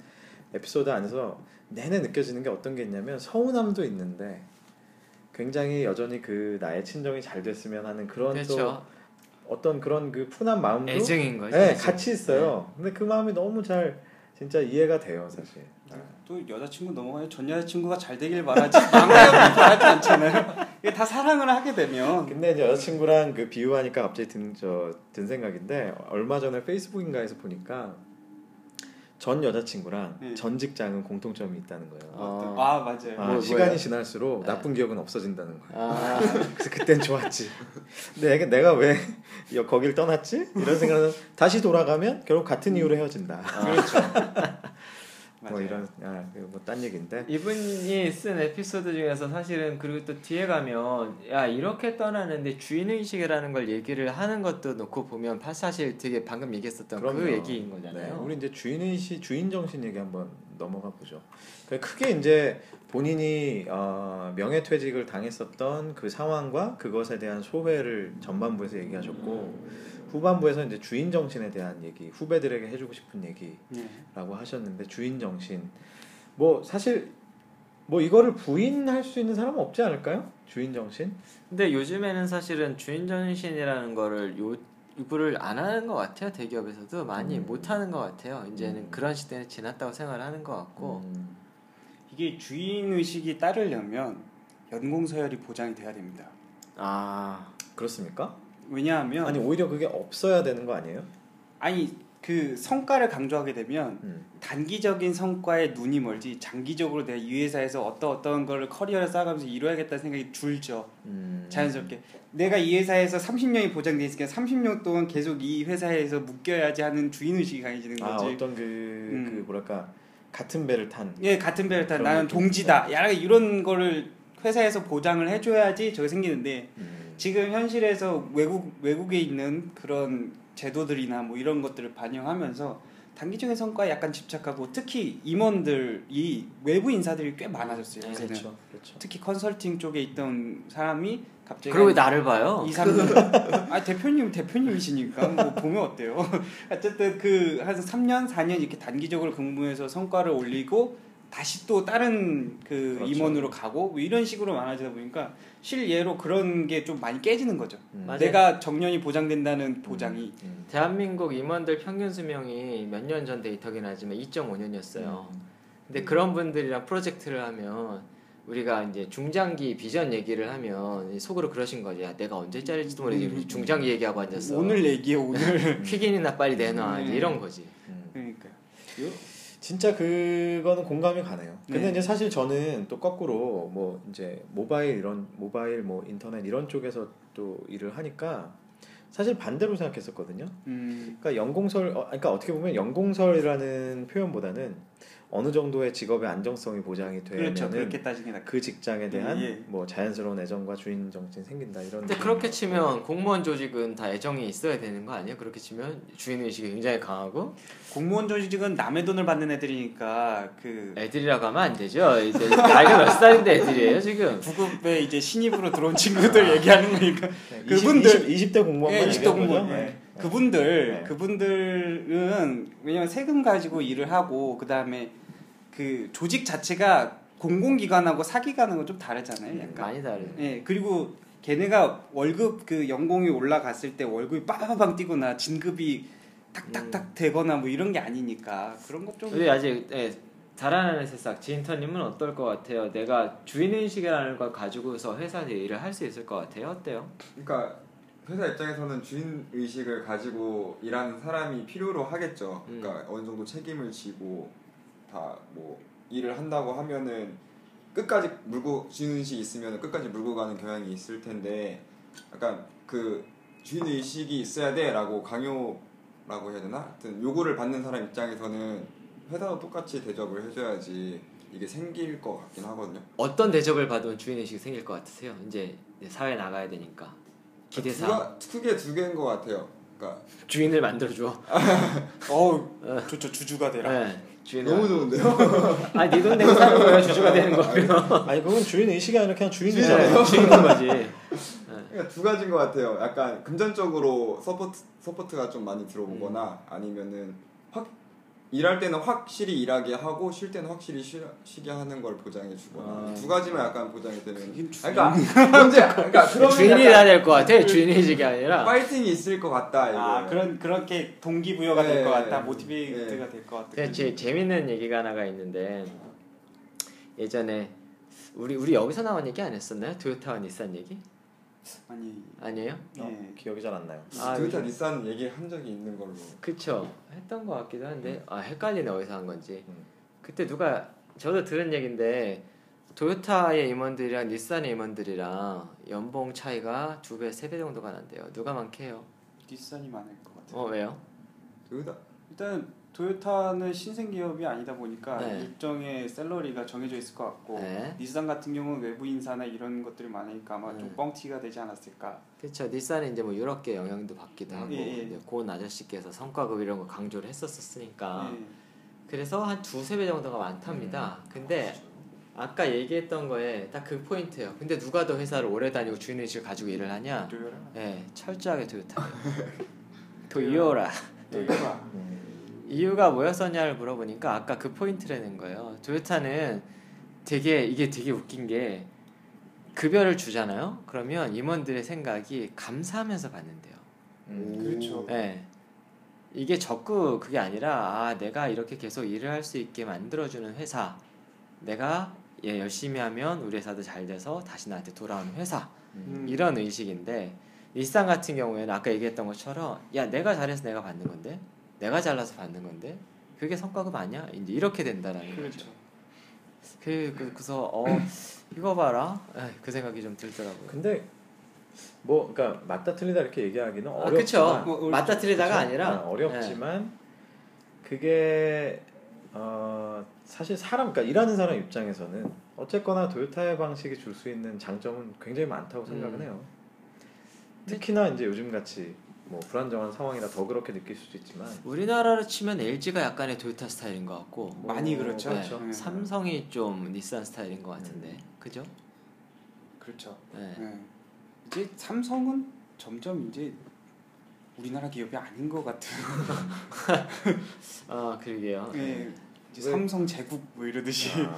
에피소드 안에서 내내 느껴지는 게 어떤 게 있냐면 서운함도 있는데 굉장히 여전히 그 나의 친정이 잘 됐으면 하는 그런 또 그렇죠. 어떤 그런 그 푼한 마음도 애증인 거죠. 네, 애증. 같이 있어요. 근데 그 마음이 너무 잘 진짜 이해가 돼요 사실. 또 여자친구 넘어가요. 전 여자친구가 잘 되길 바라지 남자가 바라지 않잖아요. 이게 다 사랑을 하게 되면 근데 이제 여자친구랑 그 비유하니까 갑자기 든, 저, 든 생각인데 얼마 전에 페이스북인가에서 보니까 전 여자친구랑 네. 전 직장은 공통점이 있다는 거예요. 어. 아 맞아요. 아, 뭐, 시간이 뭐예요? 지날수록 네. 나쁜 기억은 없어진다는 거예요. 아, 그래서 그땐 좋았지. 근데 내가, 내가 왜 여- 거길 떠났지? 이런 생각은 다시 돌아가면 결국 같은 이유로 헤어진다. 그렇죠. 뭐 맞아요. 이런 아, 뭐딴 얘기인데. 이분이 쓴 에피소드 중에서 사실은 그리고 또 뒤에 가면 야 이렇게 떠나는데 주인 의식이라는 걸 얘기를 하는 것도 놓고 보면 파- 사실 되게 방금 얘기했었던 그 그럼요. 얘기인 네, 거잖아요. 우리 이제 주인의식, 주인 정신 얘기 한번 넘어가 보죠. 그 크게 이제 본인이 어, 명예퇴직을 당했었던 그 상황과 그것에 대한 소회를 전반부에서 얘기하셨고 후반부에서 이제 주인 정신에 대한 얘기, 후배들에게 해주고 싶은 얘기라고 네. 하셨는데 주인 정신 뭐 사실 뭐 이거를 부인할 수 있는 사람은 없지 않을까요? 주인 정신? 근데 요즘에는 사실은 주인 정신이라는 거를 요 이거를 안 하는 것 같아요 대기업에서도 많이 음. 못 하는 것 같아요 이제는 음. 그런 시대는 지났다고 생각을 하는 것 같고 음, 이게 주인 의식이 따르려면 연공 서열이 보장이 돼야 됩니다. 아 그렇습니까? 왜냐하면 아니 오히려 그게 없어야 되는 거 아니에요? 아니 그 성과를 강조하게 되면 음. 단기적인 성과에 눈이 멀지 장기적으로 내가 이 회사에서 어떤 어떤 거를 커리어를 쌓아가면서 이뤄야겠다는 생각이 줄죠. 음. 자연스럽게 내가 이 회사에서 30년이 보장돼 있으니까 30년 동안 계속 이 회사에서 묶여야지 하는 주인 의식이 강해지는 아 거지. 어떤 그, 음. 그 뭐랄까 같은 배를 탄 예, 같은 배를 탄 나는. 동지다. 야 이런 거를 회사에서 보장을 해줘야지 저게 생기는데 음. 지금 현실에서 외국 외국에 있는 그런 제도들이나 뭐 이런 것들을 반영하면서 단기적인 성과에 약간 집착하고 특히 임원들이 외부 인사들이 꽤 많아졌어요. 요새는. 그렇죠 그렇죠 특히 컨설팅 쪽에 있던 사람이 갑자기 그리고 왜 나를 봐요? 2, 3년 아 대표님 대표님이시니까 뭐 보면 어때요? 어쨌든 그 한 3년 4년 이렇게 단기적으로 근무해서 성과를 올리고 다시 또 다른 그 그렇죠. 임원으로 가고 뭐 이런 식으로 많아지다 보니까 실예로 그런 게 좀 많이 깨지는 거죠. 음. 내가 정년이 보장된다는 보장이 음. 대한민국 임원들 평균 수명이 몇 년 전 데이터긴 하지만 2.5년이었어요. 음. 근데 그런 분들이랑 프로젝트를 하면 우리가 이제 중장기 비전 얘기를 하면 속으로 그러신 거지. 야, 내가 언제 잘릴지도 모르지. 음. 중장기 얘기하고 앉았어. 오늘 얘기해 오늘 퀴긴이나 빨리 내놔. 음. 이런 거지. 음. 그러니까 진짜 그거는 공감이 가네요. 근데 네. 이제 사실 저는 또 거꾸로 뭐 이제 모바일 이런 모바일 뭐 인터넷 이런 쪽에서 또 일을 하니까 사실 반대로 생각했었거든요. 음, 그러니까 연공설, 어, 그러니까 어떻게 보면 연공설이라는 표현보다는 어느 정도의 직업의 안정성이 보장이 그렇죠 되면은 게그 직장에 대한 예, 예. 뭐 자연스러운 애정과 주인 정신 생긴다 이런. 근데 그렇게 치면 공무원 조직은 다 애정이 있어야 되는 거 아니에요? 그렇게 치면 주인 의식이 굉장히 강하고 공무원 조직은 남의 돈을 받는 애들이니까 그 애들이라고 하면 안 되죠. 이제 나이가 몇 살인데 애들이에요 지금. 구급에 이제 신입으로 들어온 친구들 얘기하는 거니까 네, 그분들- 20, 대 공무원만 예, 20대 얘기하는 공무원. 예. 네. 그분들 네. 그분들은 왜냐면 세금 가지고 일을 하고 그 다음에 그 조직 자체가 공공기관하고 사기관하고 좀 다르잖아요. 약간. 많이 다르네. 예 그리고 걔네가 월급 그 연봉이 올라갔을 때 월급이 빠바방 뛰거나 진급이 탁탁탁 되거나 뭐 이런 게 아니니까 그런 것 좀 우리 아직 예, 자라나는 새싹 지인터님은 어떨 것 같아요? 내가 주인 의식이라는 걸 가지고서 회사 내 일을 할 수 있을 것 같아요? 어때요? 그러니까 회사 입장에서는 주인 의식을 가지고 일하는 사람이 필요로 하겠죠. 음. 그러니까 어느 정도 책임을 지고 다 뭐 일을 한다고 하면은 끝까지 물고 주인 의식이 있으면 끝까지 물고 가는 경향이 있을 텐데 약간 그 주인 의식이 있어야 돼라고 강요라고 해야 되나? 하여튼 요구를 받는 사람 입장에서는 회사도 똑같이 대접을 해줘야지 이게 생길 것 같긴 하거든요. 어떤 대접을 받으면 주인 의식이 생길 것 같으세요? 이제 사회 나가야 되니까 기대사 두가, 크게 두 개인 것 같아요. 그러니까 주인을 만들어줘. 어우 좋죠 주주가 되라. 네, 주인 너무 좋은데요? 아니 네돈 내고 사는 거야 주주가 되는 거고요. 아니 그건 주인 의식이 아니라 그냥 주인이잖아요. 네, 주인인 거지. 그러니까 두 가지인 것 같아요. 약간 금전적으로 support support가 좀 많이 들어오거나 아니면은 확 일할 때는 확실히 일하게 하고 쉴 때는 확실히 쉬, 쉬게 하는 걸 보장해 주거나 아. 두 가지만 약간 보장이 그게 그러니까 문제 그러니까 그러면 주인이 약간 돼야 될것 같아. 주인 의식이 아니라. 파이팅이 있을 것 같다 이거. 아 그런 그렇게 동기부여가 될 네. 것 같다 motivate가 네. 될것 같다. 근데 제 재밌는 얘기가 하나가 있는데 예전에 우리 우리 여기서 나온 얘기 안 했었나요? 토요타와 닛산 얘기? 아니 아니에요? 예. 어, 기억이 잘 안 나요. 아, 토요타 닛산 얘기 한 적이 있는 걸로. 그쵸 했던 것 같기도 한데 아 헷갈리네 어디서 한 건지 음. 그때 누가 저도 들은 얘긴데 토요타의 임원들이랑 닛산의 임원들이랑 연봉 차이가 두 배 세 배 정도가 난대요 누가 많게요? 뒷산이 많을 것 같아요. 어 왜요? 토요타 일단 토요타는 신생 기업이 아니다 보니까 네. 일정의 샐러리가 정해져 있을 것 같고 네. 닛산 같은 경우는 외부 인사나 이런 것들이 많으니까 아마 좀 네. 뻥튀기가 되지 않았을까. 그쵸 닛산은 이제 뭐 유럽계 영향도 받기도 하고 예, 예. 고은 아저씨께서 성과급 이런 거 강조를 했었었으니까 예. 그래서 한 두세 배 정도가 많답니다. 근데 아까 얘기했던 거에 딱 그 포인트예요. 근데 누가 더 회사를 오래 다니고 주인의식을 가지고 일을 하냐? 토요라. 예, 철저하게 토요타. 토요라. 토요라. 이유가 뭐였었냐를 물어보니까 아까 그 포인트라는 거예요. 토요타는 되게 이게 되게 웃긴 게 급여를 주잖아요. 그러면 임원들의 생각이 감사하면서 받는데요. 음. 그렇죠. 예. 이게 적극 그게 아니라 아 내가 이렇게 계속 일을 할 수 있게 만들어주는 회사 내가 예 열심히 하면 우리 회사도 잘 돼서 다시 나한테 돌아오는 회사 음. 이런 의식인데 일산 같은 경우에는 아까 얘기했던 것처럼 야 내가 잘해서 내가 받는 건데 내가 잘나서 받는 건데 그게 성과급 아니야 이제 이렇게 된다라는 거죠. 그렇죠. 그, 그 그래서 어 이거 봐라 에이, 그 생각이 좀 들더라고요. 근데 뭐 그러니까 맞다 틀리다 이렇게 얘기하기는 아, 어렵지만 그쵸. 뭐, 맞다 틀리다가 그쵸? 아니라 아, 어렵지만 그게 어, 사실 사람 그러니까 일하는 사람 입장에서는 어쨌거나 도요타의 방식이 줄 수 있는 장점은 굉장히 많다고 생각은 음. 해요. 특히나 이제 요즘 같이 뭐 불안정한 상황이라 더 그렇게 느낄 수도 있지만 우리나라로 치면 LG가 약간의 토요타 스타일인 것 같고 많이 뭐, 그렇죠. 네, 그렇죠. 네. 삼성이 좀 닛산 스타일인 것 같은데 그죠? 그렇죠. 네. 네. 이제 삼성은 점점 이제 우리나라 기업이 아닌 것 같아요. 아 그러게요. 네. 이제 왜- 삼성 제국 뭐 이러듯이. 아,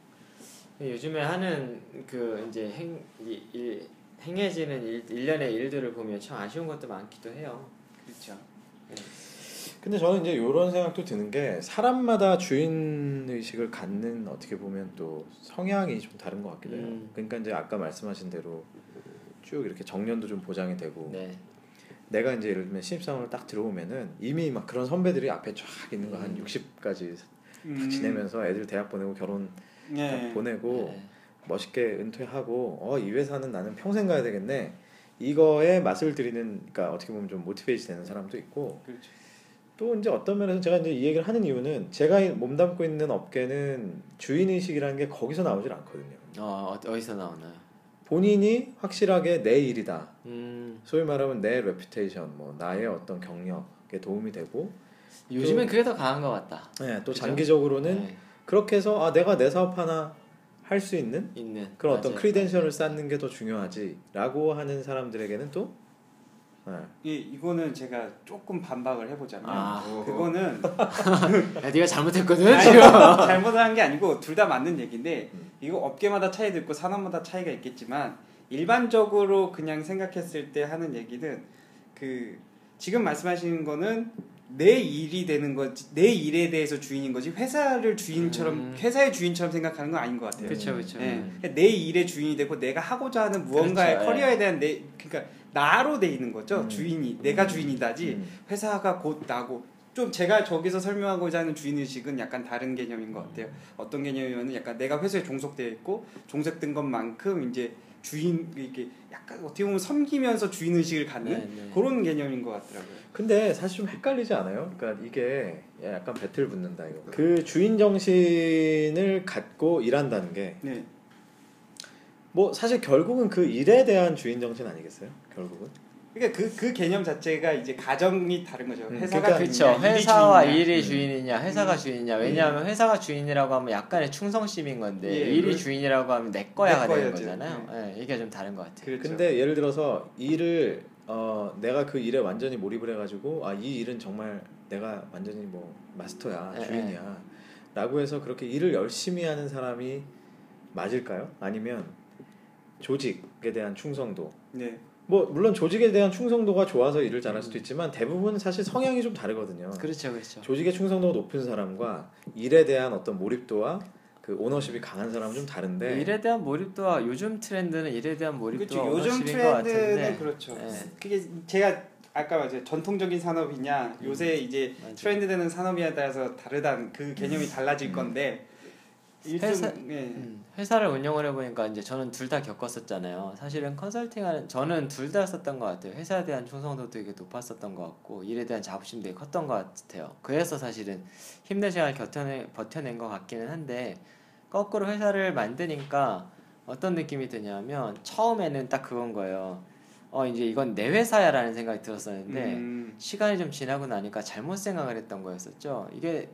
요즘에 하는 그 이제 행 이- 일, 행해지는 일, 일련의 일들을 보면 참 아쉬운 것도 많기도 해요. 그렇죠. 근데 저는 이제 이런 생각도 드는 게 사람마다 주인 의식을 갖는 어떻게 보면 또 성향이 좀 다른 것 같기도 해요. 음. 그러니까 이제 아까 말씀하신 대로 쭉 이렇게 정년도 좀 보장이 되고 네. 내가 이제 예를 들면 신입사원을 딱 들어오면은 이미 막 그런 선배들이 앞에 쫙 있는 거 한 음. 60까지 음. 지내면서 애들 대학 보내고 결혼 네. 딱 보내고 네. 멋있게 은퇴하고 어 이 회사는 나는 평생 가야 되겠네 이거에 맛을 들이는 그러니까 어떻게 보면 좀 motivate 되는 사람도 있고 그렇죠. 또 이제 어떤 면에서 제가 이제 이 얘기를 하는 이유는 제가 몸담고 있는 업계는 주인 의식이라는 게 거기서 나오질 않거든요. 어 어- 어디서 나오나요? 본인이 확실하게 내 일이다. 음 소위 말하면 내 reputation, 뭐 나의 어떤 경력에 도움이 되고, 요즘엔 그게 더 강한 것 같다. 네, 또 그죠? 장기적으로는 네, 그렇게 해서 아 내가 내 사업 하나 할 수 있는 있는 그런 어떤 맞아요. 크리덴셜을 쌓는 게 더 중요하지라고 하는 사람들에게는 또 네. 이 이거는 제가 조금 반박을 해보자면 아. 그거는 야, 네가 잘못했거든 아니, 지금. 잘못한 게 아니고 둘 다 맞는 얘기인데 음. 이거 업계마다 차이도 있고 산업마다 차이가 있겠지만 일반적으로 그냥 생각했을 때 하는 얘기는 그 지금 말씀하시는 거는 내 일이 되는 거지 내 일에 대해서 주인인 거지 회사를 주인처럼 음. 회사의 주인처럼 생각하는 건 아닌 것 같아요. 그렇죠, 그렇죠. 예. 내 일의 주인이 되고 내가 하고자 하는 무언가의 그렇죠, 커리어에 대한 내 그러니까 나로 돼 있는 거죠. 음. 주인이 내가 주인이다지 음. 회사가 곧 나고 좀 제가 저기서 설명하고자 하는 주인 의식은 약간 다른 개념인 것 같아요. 어떤 개념이면은 약간 내가 회사에 종속되어 있고 종속된 것만큼 이제 주인 이렇게 약간 어떻게 보면 섬기면서 주인 의식을 갖는 네, 네. 그런 개념인 것 같더라고요. 근데 사실 좀 헷갈리지 않아요? 그러니까 이게 약간 배틀 붙는다 이거. 그 주인 정신을 갖고 일한다는 게뭐 네. 사실 결국은 그 일에 대한 주인 정신 아니겠어요? 결국은. 그러니까 그 그 개념 자체가 이제 가정이 다른 거죠. 음, 회사가 그러니까 주인이냐, 그렇죠. 일이 회사와 주인이냐. 일이 음. 주인이냐, 회사가 주인이냐. 왜냐하면 회사가 주인이라고 하면 약간의 충성심인 건데 예, 일이 그- 주인이라고 하면 내 거야가 내 되는. 거잖아요. 예, 이게 좀 다른 것 같아요. 그렇죠. 근데 예를 들어서 일을 어 내가 그 일에 완전히 몰입을 해가지고 아 이 일은 정말 내가 완전히 뭐 마스터야 예, 주인이야라고 해서 그렇게 일을 열심히 하는 사람이 맞을까요? 아니면 조직에 대한 충성도 네. 뭐 물론 조직에 대한 충성도가 좋아서 일을 잘할 수도 있지만 대부분 사실 성향이 좀 다르거든요. 그렇죠, 그렇죠. 조직의 충성도가 높은 사람과 일에 대한 어떤 몰입도와 그 오너십이 강한 사람은 좀 다른데 일에 대한 몰입도와 요즘 트렌드는 일에 대한 그렇죠. 몰입도가 요즘 트렌드는. 그렇죠. 예. 그게 제가 아까 말했죠. 전통적인 산업이냐 요새 이제 맞아요. 트렌드되는 산업에 따라서 다르다는 그 개념이 달라질 음. 건데 일종 회사- 예. 음, 회사를 운영을 해보니까 이제 저는 둘 다 겪었었잖아요. 사실은 컨설팅하는 저는 둘 다 썼던 것 같아요. 회사에 대한 충성도 되게 높았었던 것 같고 일에 대한 자부심 되게 컸던 것 같아요. 그래서 사실은 힘든 시간을 버텨내, 버텨낸 것 같기는 한데 거꾸로 회사를 만드니까 어떤 느낌이 드냐면 처음에는 딱 그건 거예요. 어 이제 이건 내 회사야라는 생각이 들었었는데 음, 시간이 좀 지나고 나니까 잘못 생각을 했던 거였었죠. 이게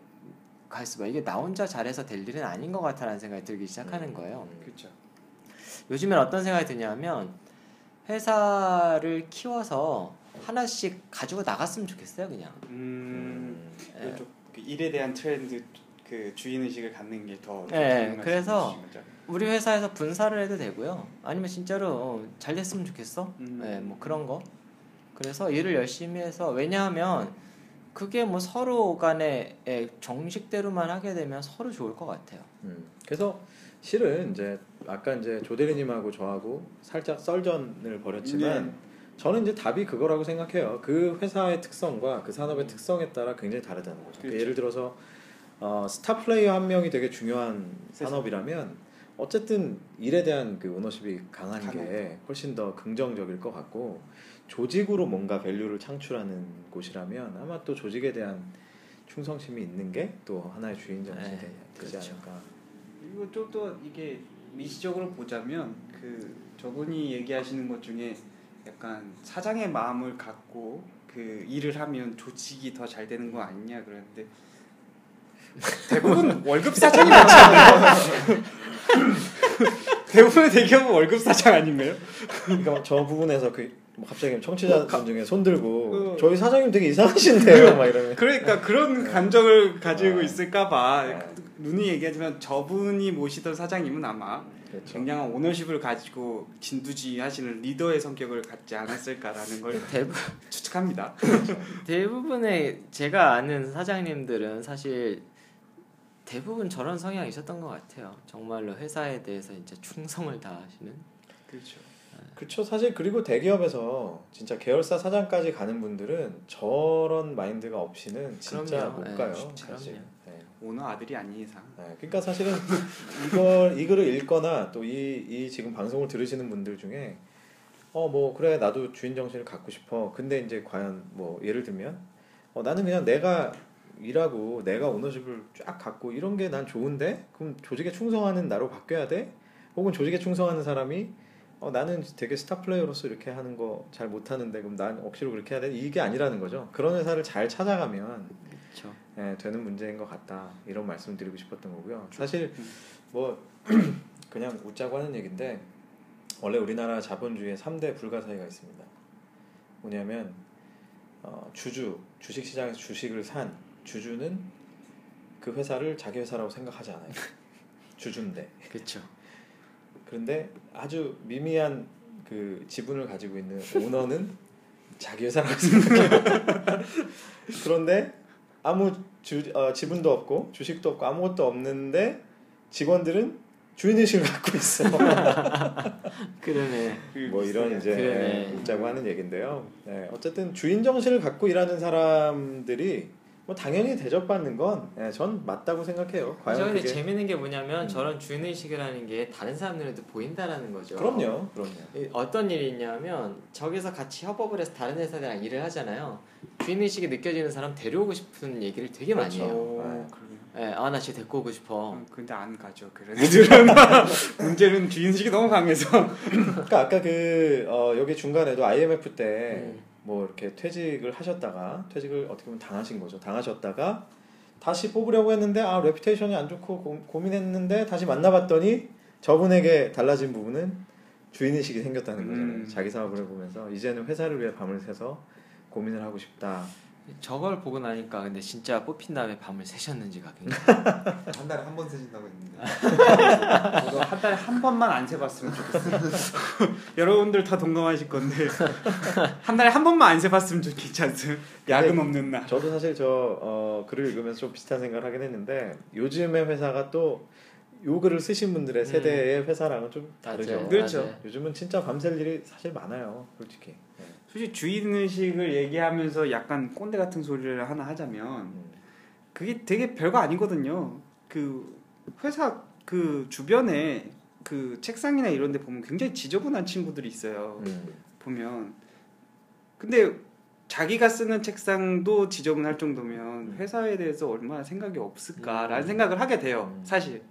봐. 이게 나 혼자 잘해서 될 일은 아닌 것 같다라는 생각이 들기 시작하는 거예요. 그렇죠. 요즘엔 어떤 생각이 드냐면 회사를 키워서 하나씩 가지고 나갔으면 좋겠어요, 그냥. 음, 예. 그렇죠. 그 일에 대한 트렌드 그 주인 의식을 갖는 게더 예, 그래서 우리 회사에서 분사를 해도 되고요. 아니면 진짜로 어, 잘 됐으면 좋겠어. 음. 예, 뭐 그런 거. 그래서 일을 열심히 해서 왜냐하면 그게 뭐 서로 간에 예, 정식대로만 하게 되면 서로 좋을 것 같아요. 음, 그래서 실은 이제 아까 이제 조대리님하고 저하고 살짝 썰전을 벌였지만 네. 저는 이제 답이 그거라고 생각해요. 그 회사의 특성과 그 산업의 특성에 따라 굉장히 다르다는 거죠. 그렇죠. 예를 들어서 어, 스타 플레이어 한 명이 되게 중요한 산업이라면 어쨌든 일에 대한 그 ownership이 강한 게 강하죠. 훨씬 더 긍정적일 것 같고 조직으로 뭔가 value를 창출하는 곳이라면 아마 또 조직에 대한 충성심이 있는 게 또 하나의 주인 정신이 네, 되지 그렇죠. 않을까. 그리고 좀 더 이게 미시적으로 보자면 그 저분이 얘기하시는 것 중에 약간 사장의 마음을 갖고 그 일을 하면 조직이 더 잘 되는 거 아니냐 그랬는데 대부분 월급 사장이 많잖아요. 대부분의 대기업은 월급 사장 아닌가요? 그러니까 저 부분에서 그뭐 갑자기 청취자분 중에 손 들고 그- 저희 사장님 되게 이상하신데요, 막 이러면 그러니까 그런 감정을 가지고 아. 있을까봐 아. 눈이 얘기하지만 저분이 모시던 사장님은 아마 그렇죠. 굉장한 오너십을 가지고 진두지휘하시는 리더의 성격을 갖지 않았을까라는 걸 대부, 추측합니다. 대부분의 제가 아는 사장님들은 사실 대부분 저런 성향이 있었던 것 같아요. 정말로 회사에 대해서 이제 충성을 다하시는. 그렇죠. 그렇죠. 사실 그리고 대기업에서 진짜 계열사 사장까지 가는 분들은 저런 마인드가 없이는 진짜 그럼요. 못 네, 가요. 쉽지 사실. 네. 오너 아들이 아닌 이상. 네, 그러니까 사실은 이걸 이 글을 읽거나 또 이 이 지금 방송을 들으시는 분들 중에 어 뭐 그래 나도 주인 정신을 갖고 싶어. 근데 이제 과연 뭐 예를 들면 어 나는 그냥 내가 일하고 내가 오너십을 쫙 갖고 이런 게 난 좋은데 그럼 조직에 충성하는 나로 바뀌어야 돼? 혹은 조직에 충성하는 사람이 어 나는 되게 스타 플레이어로서 이렇게 하는 거 잘 못하는데 그럼 난 억지로 그렇게 해야 돼? 이게 아니라는 거죠. 그런 회사를 잘 찾아가면 그렇죠. 예, 되는 문제인 것 같다 이런 말씀 드리고 싶었던 거고요. 사실 음. 뭐 그냥 웃자고 하는 얘기인데 원래 우리나라 자본주의에 3대 불가사의가 있습니다. 뭐냐면 어, 주주 주식 시장에서 주식을 산 주주는 그 회사를 자기 회사라고 생각하지 않아요. 주주인데 그렇죠. 그런데 아주 미미한 그 지분을 가지고 있는 오너는 자기 회사라고 생각해요. 그런데 아무 주, 어, 지분도 없고 주식도 없고 아무것도 없는데 직원들은 주인의식을 갖고 있어. 그러네. 뭐 이런 이제 그러네. 있자고 하는 얘긴데요. 네, 어쨌든 주인 정신을 갖고 일하는 사람들이 뭐 당연히 대접받는 건 네, 전 맞다고 생각해요. 저 과연 그게 재밌는 게 뭐냐면 음. 저런 주인의식이라는 게 다른 사람들한테 보인다라는 거죠. 그럼요, 그럼요. 이- 어떤 일이 있냐면 저기서 같이 협업을 해서 다른 회사들이랑 일을 하잖아요. 주인의식이 느껴지는 사람 데려오고 싶은 얘기를 되게 많이 그렇죠. 해요. 오, 그러네요. 예, 아, 나 진짜 데리고 오고 싶어. 어, 근데 안 가죠. 그런 애들은 문제는 주인의식이 너무 강해서. 그러니까 아까 그 어, 여기 중간에도 IMF 때 음. 뭐 이렇게 퇴직을 하셨다가 퇴직을 어떻게 보면 당하신 거죠. 당하셨다가 다시 뽑으려고 했는데 아 reputation이 안 좋고 고, 고민했는데 다시 만나봤더니 저분에게 달라진 부분은 주인의식이 생겼다는 거잖아요. 음. 자기 사업을 해보면서 이제는 회사를 위해 밤을 새서 고민을 하고 싶다. 저걸 보고 나니까 근데 진짜 뽑힌 다음에 밤을 새셨는지가 굉장히 한 달에 한번 쓰신다고 했는데 저도 한 달에 한 번만 안 세봤으면 좋겠어요. 여러분들 다 동감하실 건데 한 달에 한 번만 안 세봤으면 좋겠지 않습니까? 야근 없는 날. 저도 사실 저 어, 글을 읽으면서 좀 비슷한 생각을 하긴 했는데 요즘의 회사가 또 요 글을 쓰신 분들의 세대의 회사랑은 좀 다르죠. 맞아요. 그렇죠. 맞아요. 요즘은 진짜 밤샐 일이 사실 많아요, 솔직히. 네. 솔직히 주인의식을 얘기하면서 약간 꼰대 같은 소리를 하나 하자면 음. 그게 되게 별거 아니거든요. 그 회사 그 주변에 그 책상이나 이런 데 보면 굉장히 지저분한 친구들이 있어요. 음. 보면 근데 자기가 쓰는 책상도 지저분할 정도면 회사에 대해서 얼마나 생각이 없을까라는 음. 생각을 하게 돼요. 음. 사실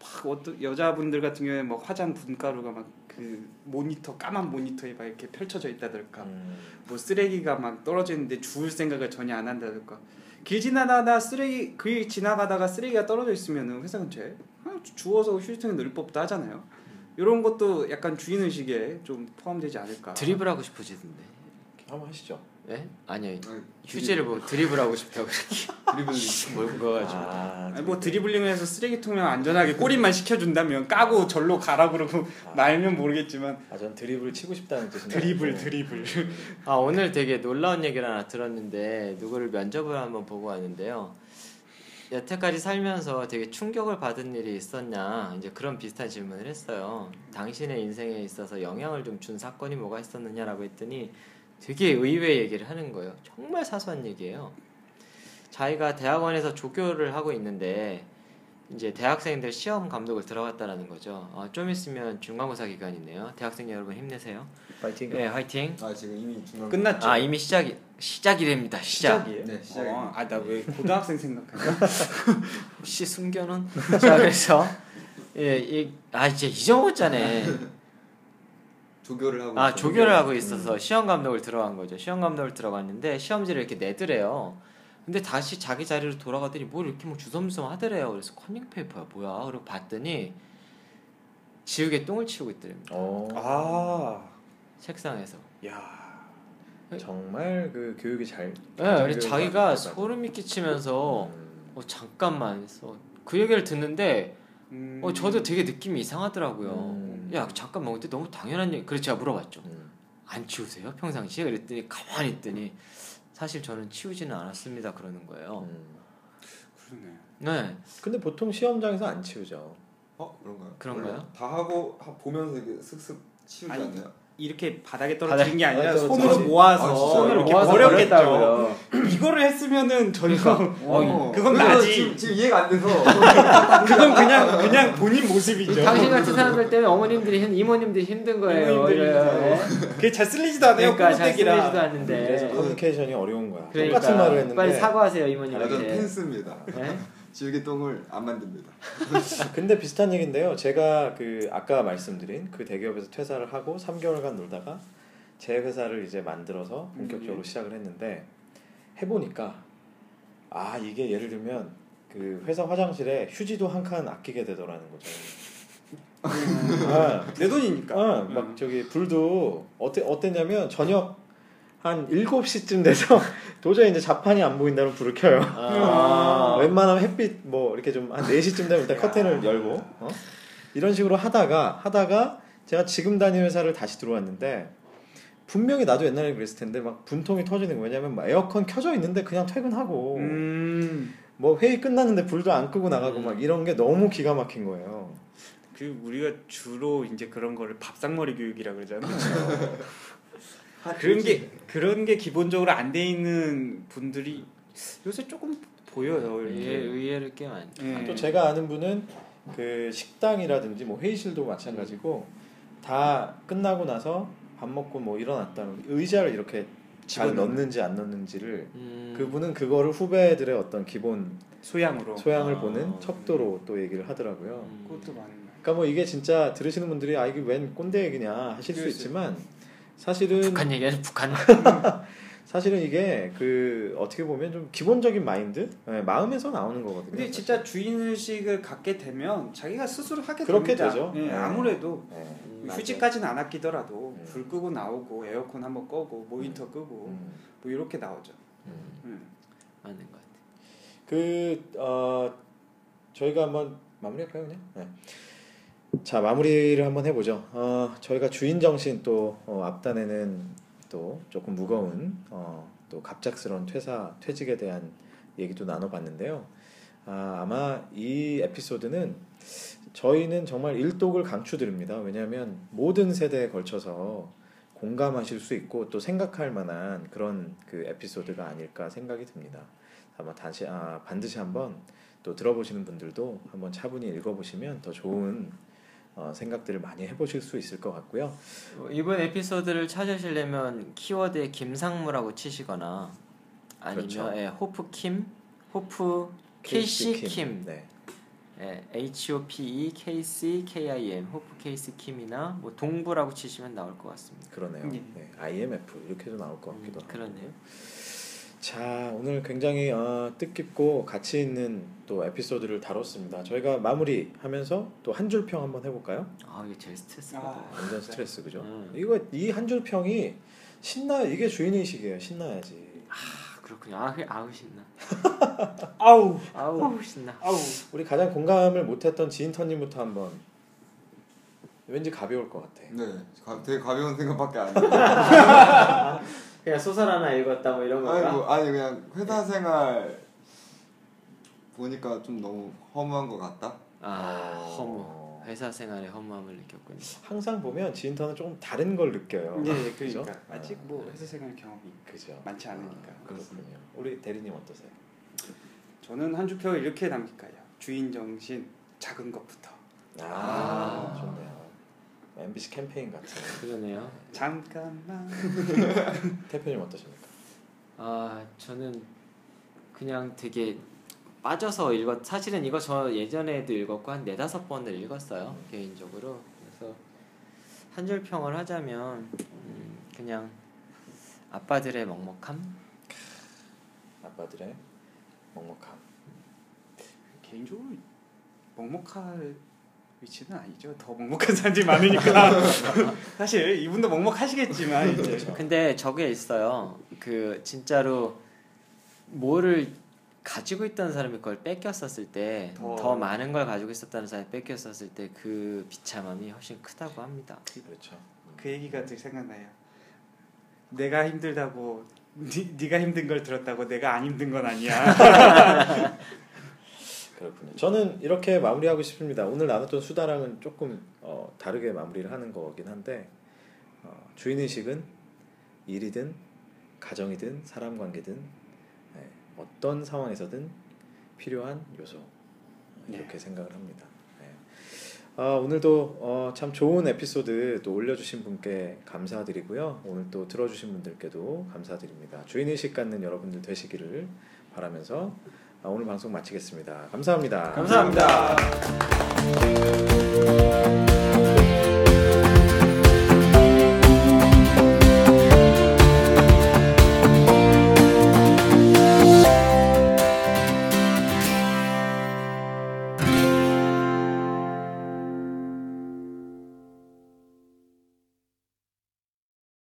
막 어떤 여자분들 같은 경우에 뭐 화장 분가루가 막 그 모니터 까만 모니터에 막 이렇게 펼쳐져 있다든가 음. 뭐 쓰레기가 막 떨어져 있는데 주울 생각을 전혀 안 한다든가 길 지나가다 쓰레기 길 지나가다가 쓰레기가 떨어져 있으면은 회사 근처에 아, 주워서 휴지통에 넣을 법도 하잖아요. 이런 것도 약간 주인 의식에 좀 포함되지 않을까. 드리블하고 싶어지던데. 한번 하시죠. 예? 아니요. 아니, 휴지를 보고 드리블하고 싶다고 드리블링 몰고 가가지고. 아, 아니, 뭐 드리블링을 해서 쓰레기통에 안전하게 꼬리만 시켜준다면 까고 절로 가라 그러고 말면 모르겠지만 아, 전 드리블을 치고 싶다는 뜻인데. 드리블 드리블 아 오늘 되게 놀라운 얘기를 하나 들었는데 누구를 면접을 한번 보고 왔는데요. 여태까지 살면서 되게 충격을 받은 일이 있었냐 이제 그런 비슷한 질문을 했어요. 당신의 인생에 있어서 영향을 좀 준 사건이 뭐가 있었느냐라고 했더니 되게 의외의 얘기를 하는 거예요. 정말 사소한 얘기예요. 자기가 대학원에서 조교를 하고 있는데 이제 대학생들 시험 감독을 들어갔다라는 거죠. 어, 좀 있으면 중간고사 기간이네요. 대학생 여러분 힘내세요. 파이팅. 네, 화이팅. 아 지금 이미 중간 끝났죠. 아 이미 시작이 시작이랍니다. 시작. 시작 이에요. 네 시작이 어, 아나 왜 고등학생 생각하냐? 혹시 숨겨놓은? 자 그래서 예이아 이제 잊어먹었잖아요. 조교를 하고 아. 조교를 하고 있어서 시험 감독을 들어간 거죠. 시험 감독을 들어갔는데 시험지를 이렇게 내더래요. 근데 다시 자기 자리로 돌아가더니 뭘 이렇게 뭐 주섬주섬 하더래요. 그래서 커닝 페이퍼야 뭐야? 그리고 봤더니 지우개 똥을 치우고 있더랍니다. 어. 아, 책상에서. 야, 정말 그 교육이 잘. 네, 자기가 안 소름이 끼치면서 음. 어, 잠깐만 했어. 그 얘기를 듣는데 음, 어 저도 되게 느낌이 이상하더라고요. 음. 야 잠깐만 근데 너무 당연한 얘기. 그래서 제가 물어봤죠. 음. 안 치우세요 평상시에? 그랬더니 가만히 있더니 사실 저는 치우지는 않았습니다 그러는 거예요. 음. 그러네. 네. 근데 보통 시험장에서 안 치우죠. 어 그런가요? 그런가요? 다 하고 하- 보면서 이렇게 슥슥 치우지 아니, 않나요? 이렇게 바닥에 떨어지는 바닥에 게 아니라 떨어지지. 손으로 아, 모아서 진짜요? 손으로 이렇게 모아서 버렸겠죠. 버렸다고요. 이거를 했으면은 저희가 어, 그건 그래서 나지. 지금, 지금 이해가 안 돼서 그건 그냥 그냥 본인 모습이죠. 당신 같은 사람들 때문에 어머님들이 힘, 이모님들이 힘든 거예요. 이모님들이 이래요. 힘들죠. 그게 잘 쓸리지도 않아요. 그러니까 잘 꼬부대기라. 않는데. 그래서 커뮤니케이션이 어려운 거야. 그러니까 똑같은 말을 했는데. 빨리 사과하세요 이모님한테. 팬스입니다. 네? 지우개 똥을 안 만듭니다. 근데 비슷한 얘기인데요. 제가 그 아까 말씀드린 그 대기업에서 퇴사를 하고 3개월간 놀다가 제 회사를 이제 만들어서 본격적으로 음. 시작을 했는데 해보니까 아 이게 예를 들면 그 회사 화장실에 휴지도 한 칸 아끼게 되더라는 거죠. 아, 내 돈이니까. 어, 막 저기 불도 어때 어땠냐면 저녁 한 7시쯤 돼서 도저히 이제 자판이 안 보인다면 불을 켜요. 아. 웬만하면 햇빛 뭐 이렇게 좀 한 4시쯤 되면 일단 커튼을 열고 어? 이런 식으로 하다가 하다가 제가 지금 다니는 회사를 다시 들어왔는데 분명히 나도 옛날에 그랬을 텐데 막 분통이 터지는 거예요. 왜냐면 막 에어컨 켜져 있는데 그냥 퇴근하고 음. 뭐 회의 끝났는데 불도 안 끄고 나가고 음. 막 이런 게 너무 기가 막힌 거예요. 그 우리가 주로 이제 그런 거를 밥상머리 교육이라 그러잖아. 그런 게 그런 게 기본적으로 안 돼 있는 분들이 요새 조금 보여요. 의외, 이렇게. 의외를 꽤 많죠. 예. 또 제가 아는 분은 그 식당이라든지 뭐 회의실도 마찬가지고 다 끝나고 나서 밥 먹고 뭐 일어났다는 의자를 이렇게 잘. 넣는지 안 넣는지를 음, 그분은 그거를 후배들의 어떤 기본 소양으로 소양을 아. 보는 척도로 또 얘기를 하더라고요. 음, 그것도 많은 말. 그러니까 뭐 이게 진짜 들으시는 분들이 아 이게 웬 꼰대 얘기냐 하실 수 있지만 사실은 북한 얘기하죠 북한. 사실은 이게 그 어떻게 보면 좀 기본적인 마인드 네, 마음에서 나오는 거거든요. 근데 진짜 주인 의식을 갖게 되면 자기가 스스로 하게 그렇게 됩니다. 되죠. 예, 네. 아무래도 네. 음, 휴지까지는 안 아끼더라도 음. 불 끄고 나오고 에어컨 한번 끄고 모니터 끄고 음, 뭐 이렇게 나오죠. 음, 음. 맞는 것 같아. 그 어, 저희가 한번 마무리할까요 그냥? 네. 자 마무리를 한번 해보죠. 어, 저희가 주인 정신 또 어, 앞단에는 또 조금 무거운 어, 또 갑작스러운 퇴사 퇴직에 대한 얘기도 나눠봤는데요. 아, 아마 이 에피소드는 저희는 정말 일독을 강추드립니다. 왜냐하면 모든 세대에 걸쳐서 공감하실 수 있고 또 생각할 만한 그런 그 에피소드가 아닐까 생각이 듭니다. 아마 다시 아, 반드시 한번 또 들어보시는 분들도 한번 차분히 읽어보시면 더 좋은 어, 생각들을 많이 해보실 수 있을 것 같고요. 어, 이번 에피소드를 찾으시려면 키워드에 김상무라고 치시거나 아니면 그렇죠. 예, 호프 킴, 호프 KC 킴, 네. 예, H O P E K C K I M, 호프 케이스 킴이나 뭐 동부라고 치시면 나올 것 같습니다. 그러네요. 예. 네, IMF 이렇게도 나올 것 같기도 음, 하고. 그러네요. 자 오늘 굉장히 어, 뜻깊고 가치 있는 또 에피소드를 다뤘습니다. 저희가 마무리하면서 또 한 줄 평 한번 해볼까요? 아 이게 제일 스트레스 아. 완전 스트레스 그죠? 음. 이거 이 한 줄 평이 신나 이게 주인 의식이에요. 신나야지. 아 그렇군요. 아 아우 신나. 아우 아우 신나. 아우 우리 가장 공감을 못했던 지인턴님부터 한번 왠지 가벼울 것 같아. 네, 가, 되게 가벼운 생각밖에 안 해요. 그냥 소설 하나 읽었다 뭐 이런 아니, 건가? 뭐, 아니 그냥 회사 생활 보니까 좀 너무 허무한 것 같다. 아 어. 허무. 회사 생활의 허무함을 느꼈군요. 항상 보면 지인턴은 조금 다른 걸 느껴요. 예 그죠? 그러니까 아직 아, 뭐 회사 생활 경험이 그죠. 많지 않으니까. 아, 그렇군요. 우리 대리님 어떠세요? 저는 한 주평을 이렇게 남길까요? 주인 정신 작은 것부터 아, 아. 좋네요. MBC 캠페인 같은. 그러네요. 잠깐만 대표님 어떠십니까? 아 저는 그냥 되게 빠져서 읽었 사실은 이거 저 예전에도 읽었고 한 네다섯 번을 읽었어요 개인적으로 그래서 한 줄 평을 하자면 음, 그냥 아빠들의 먹먹함 아빠들의 먹먹함. 개인적으로 먹먹할 위치는 아니죠. 더 먹먹한 사람들이 많으니까 사실 이분도 먹먹하시겠지만 이제 그렇죠. 근데 저게 있어요 그 진짜로 뭐를 가지고 있던 사람이 그걸 뺏겼었을 때 더- 더 많은 걸 가지고 있었다는 사람이 뺏겼었을 때 그 비참함이 훨씬 크다고 합니다 그렇죠. 그 얘기가 늘 생각나요. 내가 힘들다고 니, 네가 힘든 걸 들었다고 내가 안 힘든 건 아니야. 그렇군요. 저는 이렇게 마무리하고 싶습니다. 오늘 나눴던 수다랑은 조금 어, 다르게 마무리를 하는 거긴 한데 어, 주인의식은 일이든 가정이든 사람 관계든 예, 어떤 상황에서든 필요한 요소 이렇게 네. 생각을 합니다. 예. 아, 오늘도 어, 참 좋은 에피소드 또 올려주신 분께 감사드리고요. 오늘 또 들어주신 분들께도 감사드립니다. 주인의식 갖는 여러분들 되시기를 바라면서 아, 아, 오늘 방송 마치겠습니다 감사합니다. 감사합니다. 감사합니다.